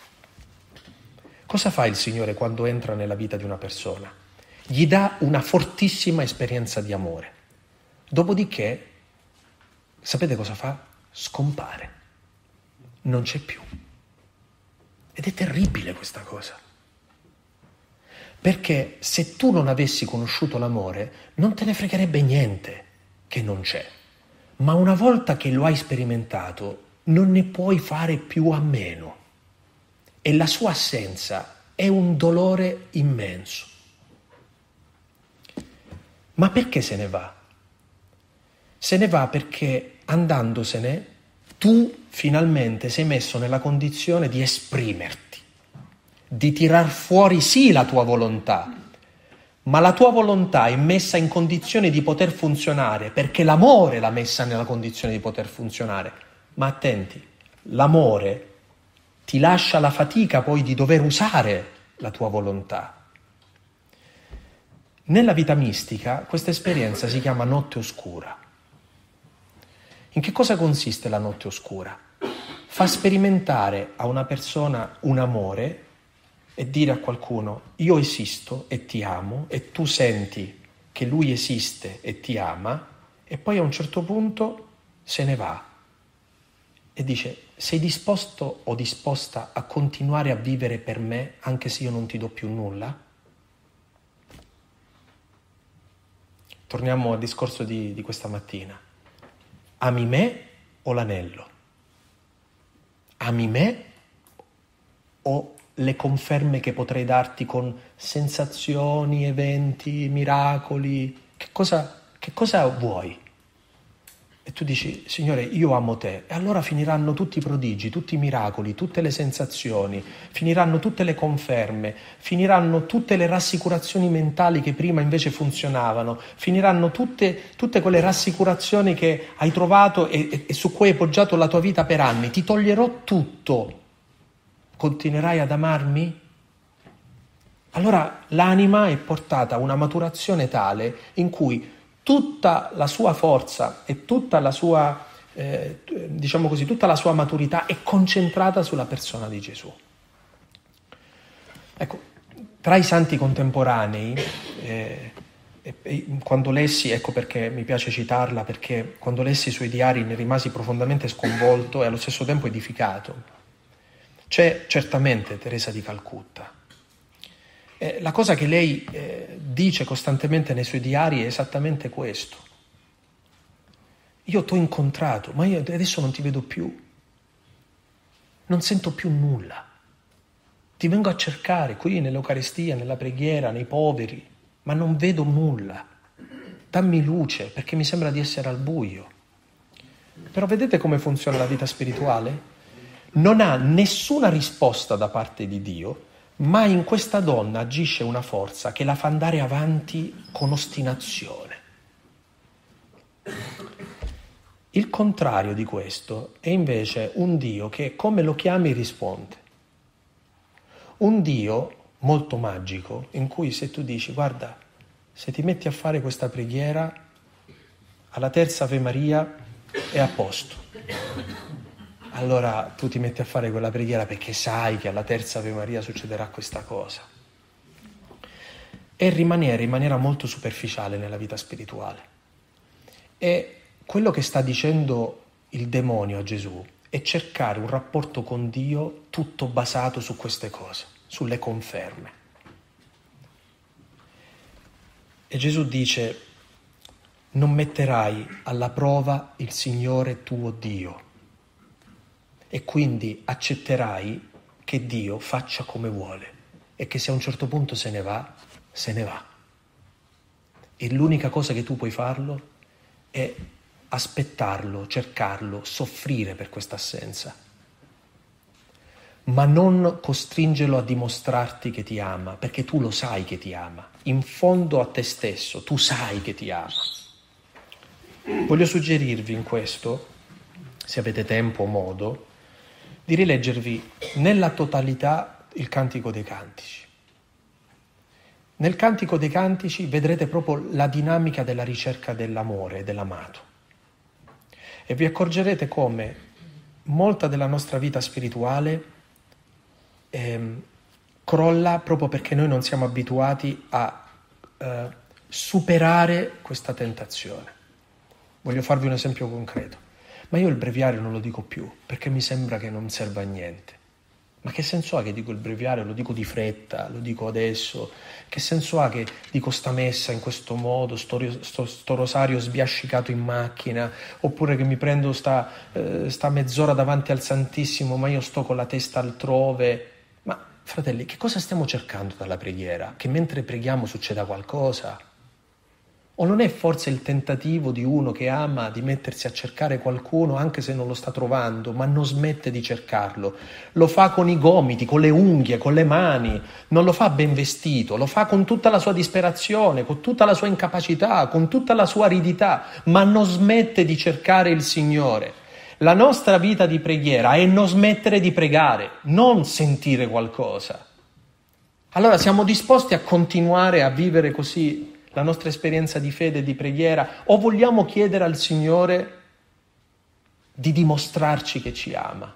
Cosa fa il Signore quando entra nella vita di una persona? Gli dà una fortissima esperienza di amore. Dopodiché, sapete cosa fa? Scompare. Non c'è più. Ed è terribile questa cosa. Perché se tu non avessi conosciuto l'amore, non te ne fregherebbe niente che non c'è. Ma una volta che lo hai sperimentato, non ne puoi fare più a meno e la sua assenza è un dolore immenso. Ma perché se ne va? Se ne va perché andandosene tu finalmente sei messo nella condizione di esprimerti, di tirar fuori sì la tua volontà, ma la tua volontà è messa in condizione di poter funzionare perché l'amore l'ha messa nella condizione di poter funzionare. Ma attenti, l'amore ti lascia la fatica poi di dover usare la tua volontà. Nella vita mistica questa esperienza si chiama notte oscura. In che cosa consiste la notte oscura? Fa sperimentare a una persona un amore e dire a qualcuno io esisto e ti amo e tu senti che lui esiste e ti ama e poi a un certo punto se ne va e dice sei disposto o disposta a continuare a vivere per me anche se io non ti do più nulla? Torniamo al discorso di, di questa mattina. Ami me o l'anello? Ami me o le conferme che potrei darti con sensazioni, eventi, miracoli? Che cosa, che cosa vuoi? E tu dici, Signore, io amo te. E allora finiranno tutti i prodigi, tutti i miracoli, tutte le sensazioni, finiranno tutte le conferme, finiranno tutte le rassicurazioni mentali che prima invece funzionavano, finiranno tutte, tutte quelle rassicurazioni che hai trovato e, e, e su cui hai poggiato la tua vita per anni. Ti toglierò tutto. Continuerai ad amarmi? Allora l'anima è portata a una maturazione tale in cui tutta la sua forza e tutta la sua, eh, diciamo così, tutta la sua maturità è concentrata sulla persona di Gesù. Ecco, tra i santi contemporanei, eh, quando lessi, ecco perché mi piace citarla, perché quando lessi i suoi diari ne rimasi profondamente sconvolto e allo stesso tempo edificato. C'è certamente Teresa di Calcutta, eh, la cosa che lei eh, dice costantemente nei suoi diari è esattamente questo. Io ti ho incontrato, ma io adesso non ti vedo più. Non sento più nulla. Ti vengo a cercare qui nell'Eucaristia, nella preghiera, nei poveri, ma non vedo nulla. Dammi luce perché mi sembra di essere al buio. Però vedete come funziona la vita spirituale? Non ha nessuna risposta da parte di Dio ma in questa donna agisce una forza che la fa andare avanti con ostinazione. Il contrario di questo è invece un Dio che come lo chiami risponde. Un Dio molto magico in cui se tu dici guarda, se ti metti a fare questa preghiera, alla terza Ave Maria è a posto. Allora tu ti metti a fare quella preghiera perché sai che alla terza Ave Maria succederà questa cosa. E rimanere in maniera molto superficiale nella vita spirituale. E quello che sta dicendo il demonio a Gesù è cercare un rapporto con Dio tutto basato su queste cose, sulle conferme. E Gesù dice, non metterai alla prova il Signore tuo Dio e quindi accetterai che Dio faccia come vuole e che se a un certo punto se ne va, se ne va. E l'unica cosa che tu puoi farlo è aspettarlo, cercarlo, soffrire per questa assenza, ma non costringerlo a dimostrarti che ti ama, perché tu lo sai che ti ama, in fondo a te stesso, tu sai che ti ama. Voglio suggerirvi in questo, se avete tempo o modo, di rileggervi nella totalità il Cantico dei Cantici. Nel Cantico dei Cantici vedrete proprio la dinamica della ricerca dell'amore dell'amato. E vi accorgerete come molta della nostra vita spirituale ehm, crolla proprio perché noi non siamo abituati a eh, superare questa tentazione. Voglio farvi un esempio concreto. Ma io il breviario non lo dico più perché mi sembra che non serva a niente. Ma che senso ha che dico il breviario? Lo dico di fretta, lo dico adesso. Che senso ha che dico sta messa in questo modo, sto, sto, sto rosario sbiascicato in macchina, oppure che mi prendo sta, eh, sta mezz'ora davanti al Santissimo, ma io sto con la testa altrove. Ma fratelli, che cosa stiamo cercando dalla preghiera? Che mentre preghiamo succeda qualcosa? O non è forse il tentativo di uno che ama di mettersi a cercare qualcuno anche se non lo sta trovando, ma non smette di cercarlo? Lo fa con i gomiti, con le unghie, con le mani, non lo fa ben vestito, lo fa con tutta la sua disperazione, con tutta la sua incapacità, con tutta la sua aridità, ma non smette di cercare il Signore. La nostra vita di preghiera è non smettere di pregare, non sentire qualcosa. Allora siamo disposti a continuare a vivere così la nostra esperienza di fede e di preghiera, o vogliamo chiedere al Signore di dimostrarci che ci ama?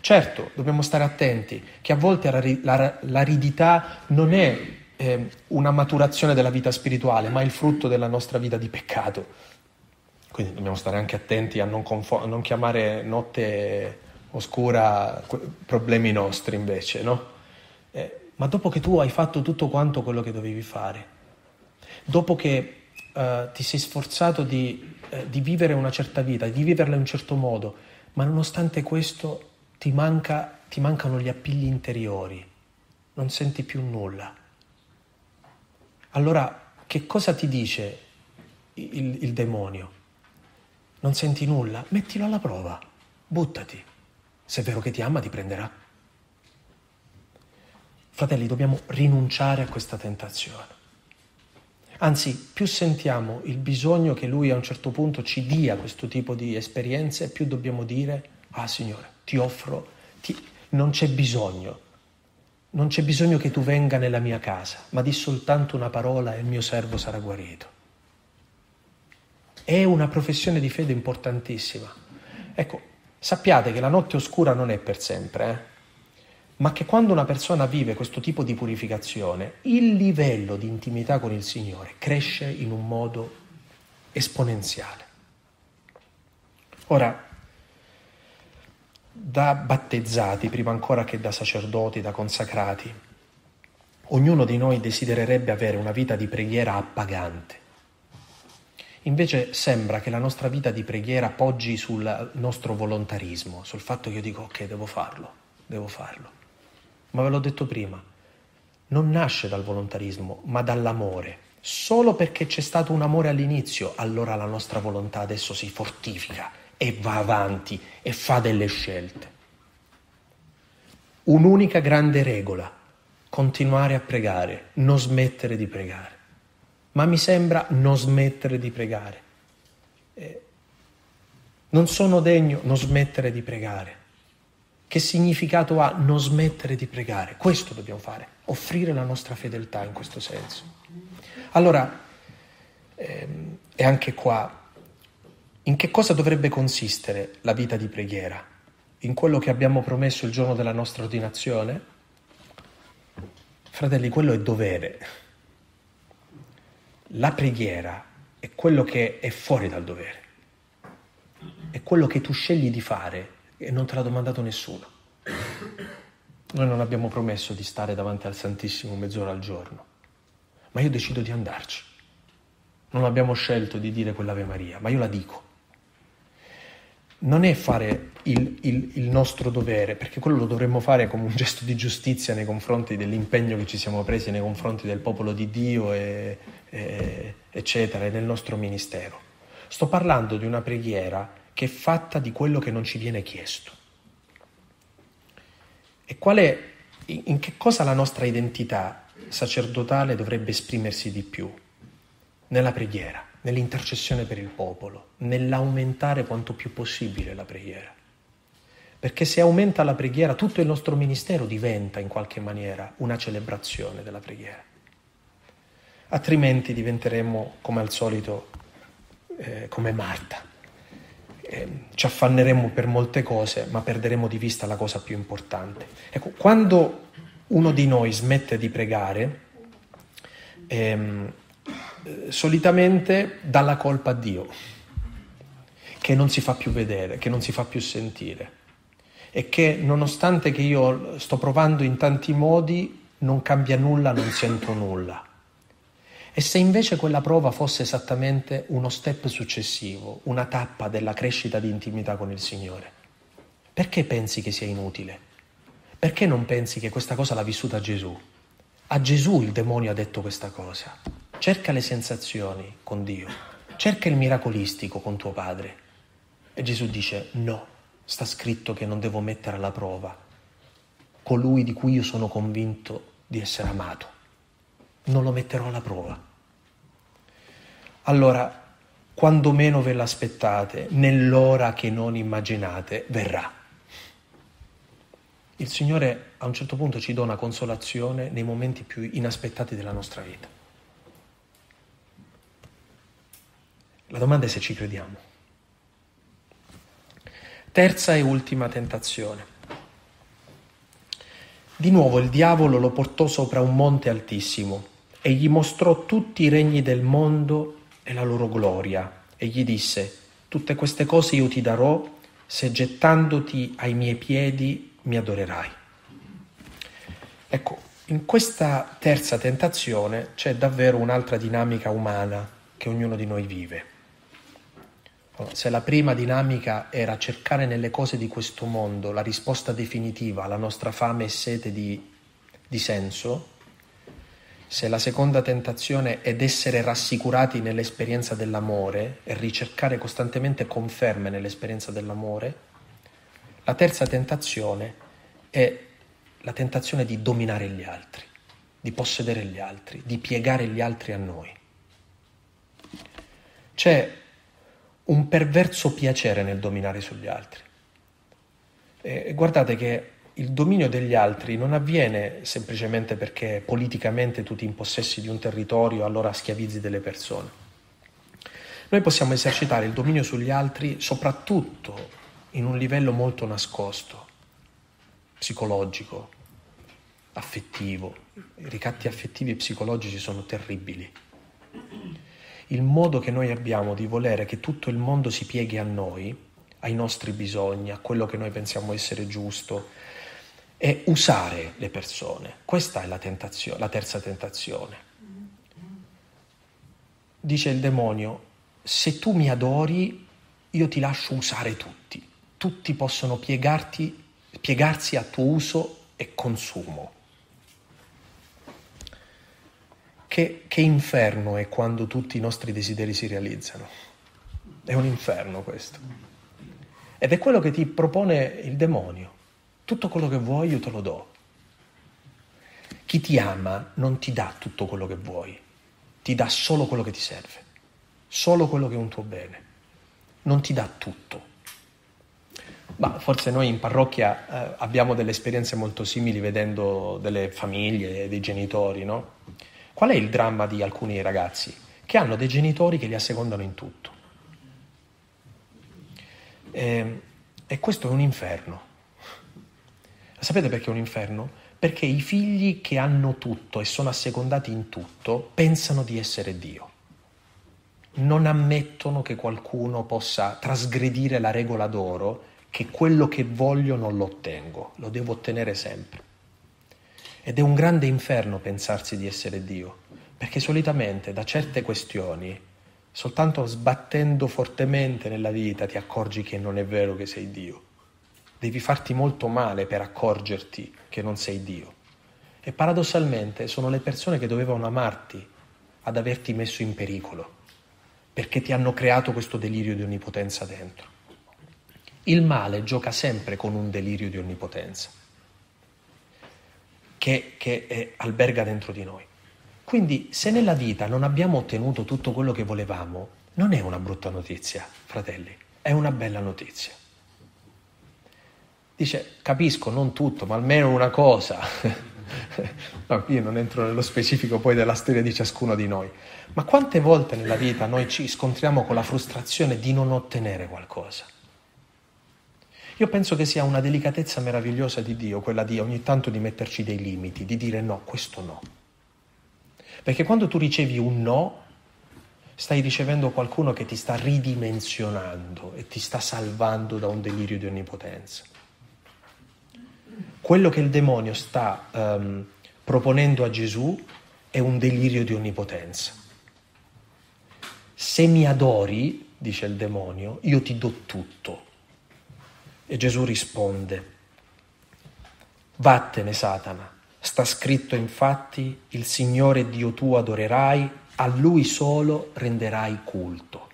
Certo, dobbiamo stare attenti che a volte l'aridità non è eh, una maturazione della vita spirituale, ma il frutto della nostra vita di peccato. Quindi dobbiamo stare anche attenti a non, confo- non chiamare notte oscura problemi nostri invece, no? Eh, ma dopo che tu hai fatto tutto quanto quello che dovevi fare, dopo che uh, ti sei sforzato di, uh, di, vivere una certa vita, di viverla in un certo modo, ma nonostante questo ti, manca, ti mancano gli appigli interiori, non senti più nulla. Allora, che cosa ti dice il, il demonio? Non senti nulla? Mettilo alla prova, buttati. Se è vero che ti ama, ti prenderà. Fratelli, dobbiamo rinunciare a questa tentazione. Anzi, più sentiamo il bisogno che Lui a un certo punto ci dia questo tipo di esperienze, più dobbiamo dire, ah Signore, ti offro, ti... non c'è bisogno, non c'è bisogno che tu venga nella mia casa, ma di soltanto una parola e il mio servo sarà guarito. È una professione di fede importantissima. Ecco, sappiate che la notte oscura non è per sempre, eh? Ma che quando una persona vive questo tipo di purificazione, il livello di intimità con il Signore cresce in un modo esponenziale. Ora, da battezzati, prima ancora che da sacerdoti, da consacrati, ognuno di noi desidererebbe avere una vita di preghiera appagante. Invece sembra che la nostra vita di preghiera poggi sul nostro volontarismo, sul fatto che io dico ok, devo farlo, devo farlo ma ve l'ho detto prima, non nasce dal volontarismo, ma dall'amore. Solo perché c'è stato un amore all'inizio, allora la nostra volontà adesso si fortifica e va avanti e fa delle scelte. Un'unica grande regola, continuare a pregare, non smettere di pregare. Ma mi sembra non smettere di pregare. Eh, non sono degno, non smettere di pregare. Che significato ha non smettere di pregare? Questo dobbiamo fare, offrire la nostra fedeltà in questo senso. Allora, ehm, e anche qua, In che cosa dovrebbe consistere la vita di preghiera? In quello che abbiamo promesso il giorno della nostra ordinazione? Fratelli, quello è dovere. La preghiera è quello che è fuori dal dovere. È quello che tu scegli di fare e non te l'ha domandato nessuno. Noi non abbiamo promesso di stare davanti al Santissimo mezz'ora al giorno, ma io decido di andarci. Non abbiamo scelto di dire quell'Ave Maria, ma io la dico. Non è fare il, il, il, nostro dovere, perché quello lo dovremmo fare come un gesto di giustizia nei confronti dell'impegno che ci siamo presi nei confronti del popolo di Dio, e, e, eccetera, e del nostro ministero. Sto parlando di una preghiera che è fatta di quello che non ci viene chiesto. E qual è, in che cosa la nostra identità sacerdotale dovrebbe esprimersi di più? Nella preghiera, nell'intercessione per il popolo, nell'aumentare quanto più possibile la preghiera. Perché se aumenta la preghiera, tutto il nostro ministero diventa in qualche maniera una celebrazione della preghiera. Altrimenti diventeremo, come al solito, eh, come Marta eh, ci affanneremo per molte cose, ma perderemo di vista la cosa più importante. Ecco, quando uno di noi smette di pregare, ehm, eh, solitamente dà la colpa a Dio, che non si fa più vedere, che non si fa più sentire e che nonostante che io sto provando in tanti modi, non cambia nulla, non sento nulla. E se invece quella prova fosse esattamente uno step successivo, una tappa della crescita di intimità con il Signore? Perché pensi che sia inutile? Perché non pensi che questa cosa l'ha vissuta Gesù? A Gesù il demonio ha detto questa cosa. Cerca le sensazioni con Dio, cerca il miracolistico con tuo padre. E Gesù dice no, sta scritto che non devo mettere alla prova colui di cui io sono convinto di essere amato. Non lo metterò alla prova allora quando meno ve l'aspettate, nell'ora che non immaginate, verrà. Il Signore a un certo punto ci dona consolazione nei momenti più inaspettati della nostra vita. La domanda è se ci crediamo. Terza e ultima tentazione. Di nuovo il diavolo lo portò sopra un monte altissimo e gli mostrò tutti i regni del mondo e la loro gloria, e gli disse, tutte queste cose io ti darò se gettandoti ai miei piedi mi adorerai. Ecco, in questa terza tentazione c'è davvero un'altra dinamica umana che ognuno di noi vive. Se la prima dinamica era cercare nelle cose di questo mondo la risposta definitiva alla nostra fame e sete di, di senso, se la seconda tentazione è essere rassicurati nell'esperienza dell'amore e ricercare costantemente conferme nell'esperienza dell'amore, la terza tentazione è la tentazione di dominare gli altri, di possedere gli altri, di piegare gli altri a noi. C'è un perverso piacere nel dominare sugli altri. E guardate che il dominio degli altri non avviene semplicemente perché politicamente tu ti impossessi di un territorio e allora schiavizzi delle persone. Noi possiamo esercitare il dominio sugli altri soprattutto in un livello molto nascosto, psicologico, affettivo. I ricatti affettivi e psicologici sono terribili. Il modo che noi abbiamo di volere che tutto il mondo si pieghi a noi, ai nostri bisogni, a quello che noi pensiamo essere giusto, è usare le persone. Questa è la, la terza tentazione. Dice il demonio, se tu mi adori, io ti lascio usare tutti. Tutti possono piegarti, piegarsi a tuo uso e consumo. Che, che inferno è quando tutti i nostri desideri si realizzano. È un inferno questo. Ed è quello che ti propone il demonio. Tutto quello che vuoi io te lo do. Chi ti ama non ti dà tutto quello che vuoi, ti dà solo quello che ti serve, solo quello che è un tuo bene. Non ti dà tutto. Ma forse noi in parrocchia eh, abbiamo delle esperienze molto simili vedendo delle famiglie, dei genitori, no? Qual è il dramma di alcuni ragazzi? Che hanno dei genitori che li assecondano in tutto. E, e questo è un inferno. Sapete perché è un inferno? Perché i figli che hanno tutto e sono assecondati in tutto pensano di essere Dio. Non ammettono che qualcuno possa trasgredire la regola d'oro che quello che voglio non lo ottengo, lo devo ottenere sempre. Ed è un grande inferno pensarsi di essere Dio, perché solitamente da certe questioni, soltanto sbattendo fortemente nella vita ti accorgi che non è vero che sei Dio. Devi farti molto male per accorgerti che non sei Dio. E paradossalmente sono le persone che dovevano amarti ad averti messo in pericolo, perché ti hanno creato questo delirio di onnipotenza dentro. Il male gioca sempre con un delirio di onnipotenza che, che è, alberga dentro di noi. Quindi se nella vita non abbiamo ottenuto tutto quello che volevamo, non è una brutta notizia, fratelli, è una bella notizia. Dice, capisco, non tutto, ma almeno una cosa. no, io non entro nello specifico poi della storia di ciascuno di noi, ma quante volte nella vita noi ci scontriamo con la frustrazione di non ottenere qualcosa? Io penso che sia una delicatezza meravigliosa di Dio, quella di ogni tanto di metterci dei limiti, di dire no, questo no. Perché quando tu ricevi un no, stai ricevendo qualcuno che ti sta ridimensionando e ti sta salvando da un delirio di onnipotenza. Quello che il demonio sta um, proponendo a Gesù è un delirio di onnipotenza. Se mi adori, dice il demonio, io ti do tutto. E Gesù risponde, Vattene Satana, sta scritto infatti, il Signore Dio tuo adorerai, a Lui solo renderai culto.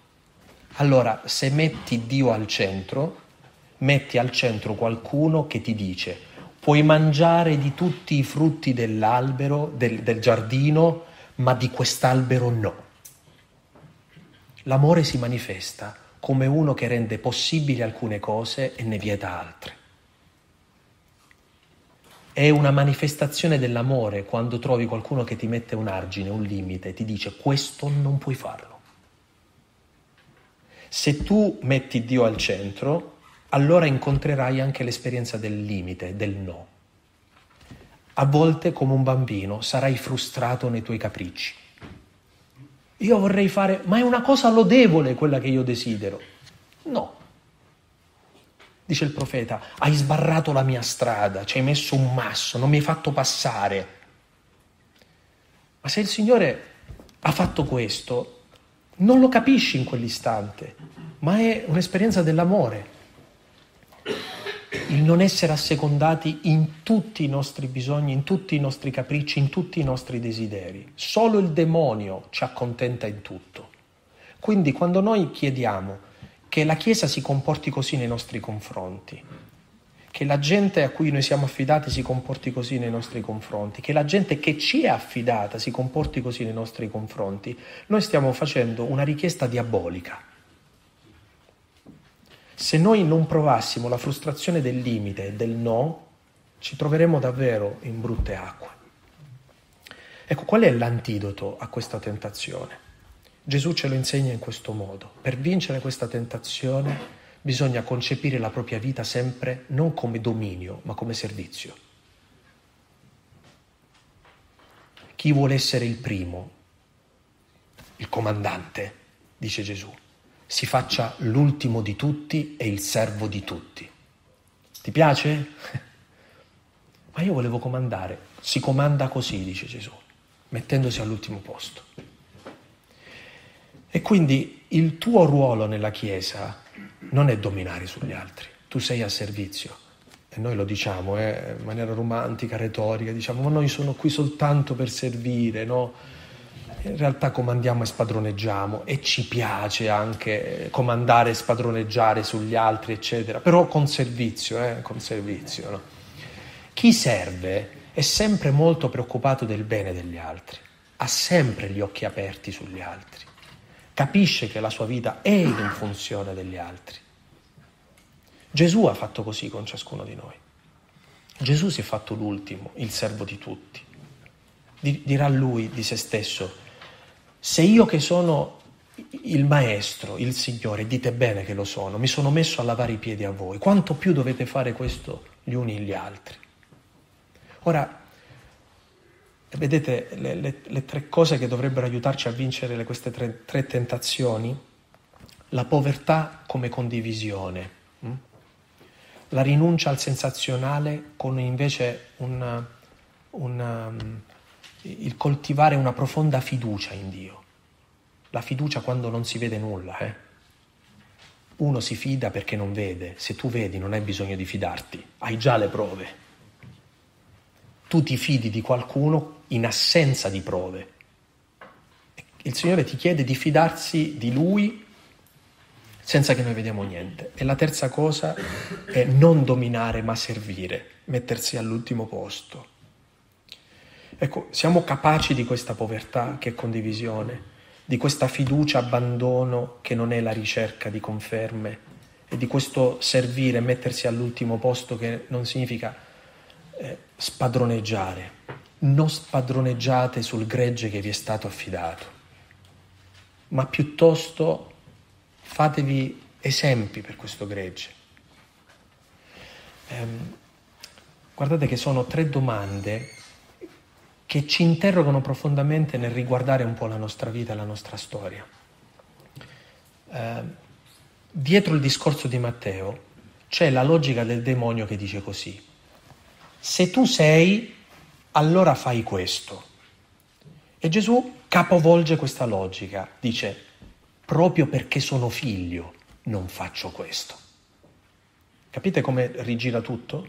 Allora, se metti Dio al centro, metti al centro qualcuno che ti dice, puoi mangiare di tutti i frutti dell'albero, del, del giardino, ma di quest'albero no. L'amore si manifesta come uno che rende possibili alcune cose e ne vieta altre. È una manifestazione dell'amore quando trovi qualcuno che ti mette un argine, un limite, ti dice questo non puoi farlo. Se tu metti Dio al centro, allora incontrerai anche l'esperienza del limite, del no. A volte, come un bambino, sarai frustrato nei tuoi capricci io vorrei fare, ma è una cosa lodevole quella che io desidero. No. Dice il profeta, hai sbarrato la mia strada, ci hai messo un masso, non mi hai fatto passare. Ma se il Signore ha fatto questo, non lo capisci in quell'istante, ma è un'esperienza dell'amore il non essere assecondati in tutti i nostri bisogni, in tutti i nostri capricci, in tutti i nostri desideri. Solo il demonio ci accontenta in tutto. Quindi quando noi chiediamo che la Chiesa si comporti così nei nostri confronti, che la gente a cui noi siamo affidati si comporti così nei nostri confronti, che la gente che ci è affidata si comporti così nei nostri confronti, noi stiamo facendo una richiesta diabolica se noi non provassimo la frustrazione del limite del no, ci troveremo davvero in brutte acque. Ecco, qual è l'antidoto a questa tentazione? Gesù ce lo insegna in questo modo. Per vincere questa tentazione bisogna concepire la propria vita sempre non come dominio, ma come servizio. Chi vuole essere il primo, il comandante, dice Gesù, si faccia l'ultimo di tutti e il servo di tutti. Ti piace? Ma io volevo comandare. Si comanda così, dice Gesù, mettendosi all'ultimo posto. E quindi il tuo ruolo nella Chiesa non è dominare sugli altri, tu sei a servizio. E noi lo diciamo eh, in maniera romantica, retorica, diciamo, ma noi sono qui soltanto per servire, no? In realtà comandiamo e spadroneggiamo e ci piace anche comandare e spadroneggiare sugli altri, eccetera, però con servizio, eh, con servizio. No? Chi serve è sempre molto preoccupato del bene degli altri, ha sempre gli occhi aperti sugli altri, capisce che la sua vita è in funzione degli altri. Gesù ha fatto così con ciascuno di noi. Gesù si è fatto l'ultimo, il servo di tutti. Dirà lui di se stesso, se io che sono il maestro, il Signore, dite bene che lo sono, mi sono messo a lavare i piedi a voi, quanto più dovete fare questo gli uni gli altri. Ora, vedete le, le, le tre cose che dovrebbero aiutarci a vincere le, queste tre, tre, tentazioni? La povertà come condivisione, hm? la rinuncia al sensazionale con invece un, un, il coltivare una profonda fiducia in Dio la fiducia quando non si vede nulla. Eh? Uno si fida perché non vede, se tu vedi non hai bisogno di fidarti, hai già le prove. Tu ti fidi di qualcuno in assenza di prove. Il Signore ti chiede di fidarsi di Lui senza che noi vediamo niente. E la terza cosa è non dominare ma servire, mettersi all'ultimo posto. Ecco, siamo capaci di questa povertà che è condivisione di questa fiducia abbandono che non è la ricerca di conferme e di questo servire, mettersi all'ultimo posto che non significa eh, spadroneggiare. Non spadroneggiate sul gregge che vi è stato affidato, ma piuttosto fatevi esempi per questo gregge. Ehm, guardate che sono tre domande che ci interrogano profondamente nel riguardare un po' la nostra vita e la nostra storia. Eh, dietro il discorso di Matteo c'è la logica del demonio che dice così, se tu sei, allora fai questo. E Gesù capovolge questa logica, dice, proprio perché sono figlio non faccio questo. Capite come rigira tutto?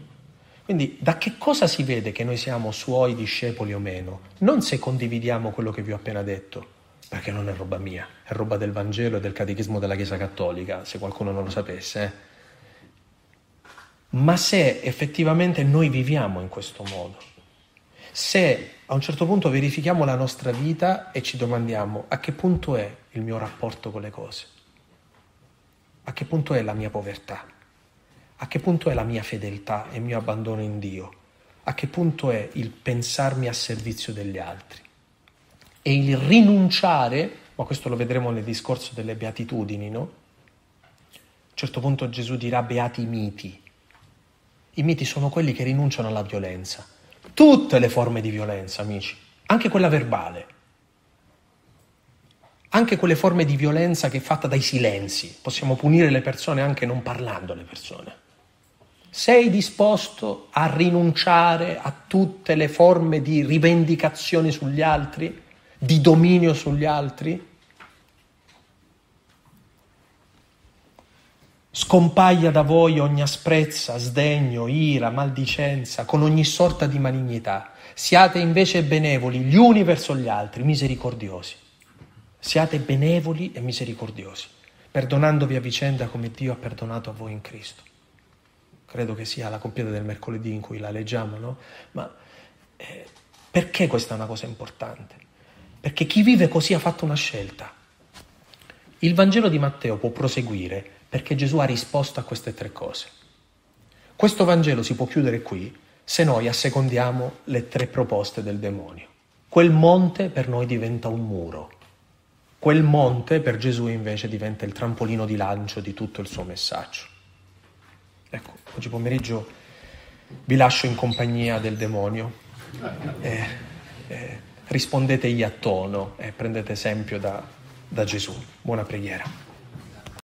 Quindi da che cosa si vede che noi siamo suoi discepoli o meno? Non se condividiamo quello che vi ho appena detto, perché non è roba mia, è roba del Vangelo e del Catechismo della Chiesa Cattolica, se qualcuno non lo sapesse. Eh? Ma se effettivamente noi viviamo in questo modo, se a un certo punto verifichiamo la nostra vita e ci domandiamo a che punto è il mio rapporto con le cose, a che punto è la mia povertà, a che punto è la mia fedeltà e il mio abbandono in Dio? A che punto è il pensarmi a servizio degli altri? E il rinunciare, ma questo lo vedremo nel discorso delle beatitudini, no? A un certo punto Gesù dirà beati i miti. I miti sono quelli che rinunciano alla violenza. Tutte le forme di violenza, amici, anche quella verbale anche quelle forme di violenza che è fatta dai silenzi. Possiamo punire le persone anche non parlando alle persone. Sei disposto a rinunciare a tutte le forme di rivendicazione sugli altri, di dominio sugli altri? Scompaia da voi ogni asprezza, sdegno, ira, maldicenza, con ogni sorta di malignità. Siate invece benevoli gli uni verso gli altri, misericordiosi. Siate benevoli e misericordiosi, perdonandovi a vicenda come Dio ha perdonato a voi in Cristo credo che sia la compieta del mercoledì in cui la leggiamo, no? Ma eh, perché questa è una cosa importante? Perché chi vive così ha fatto una scelta. Il Vangelo di Matteo può proseguire perché Gesù ha risposto a queste tre cose. Questo Vangelo si può chiudere qui se noi assecondiamo le tre proposte del demonio. Quel monte per noi diventa un muro. Quel monte per Gesù invece diventa il trampolino di lancio di tutto il suo messaggio. Ecco, oggi pomeriggio vi lascio in compagnia del demonio. Eh, eh, rispondetegli a tono e prendete esempio da, da Gesù. Buona preghiera.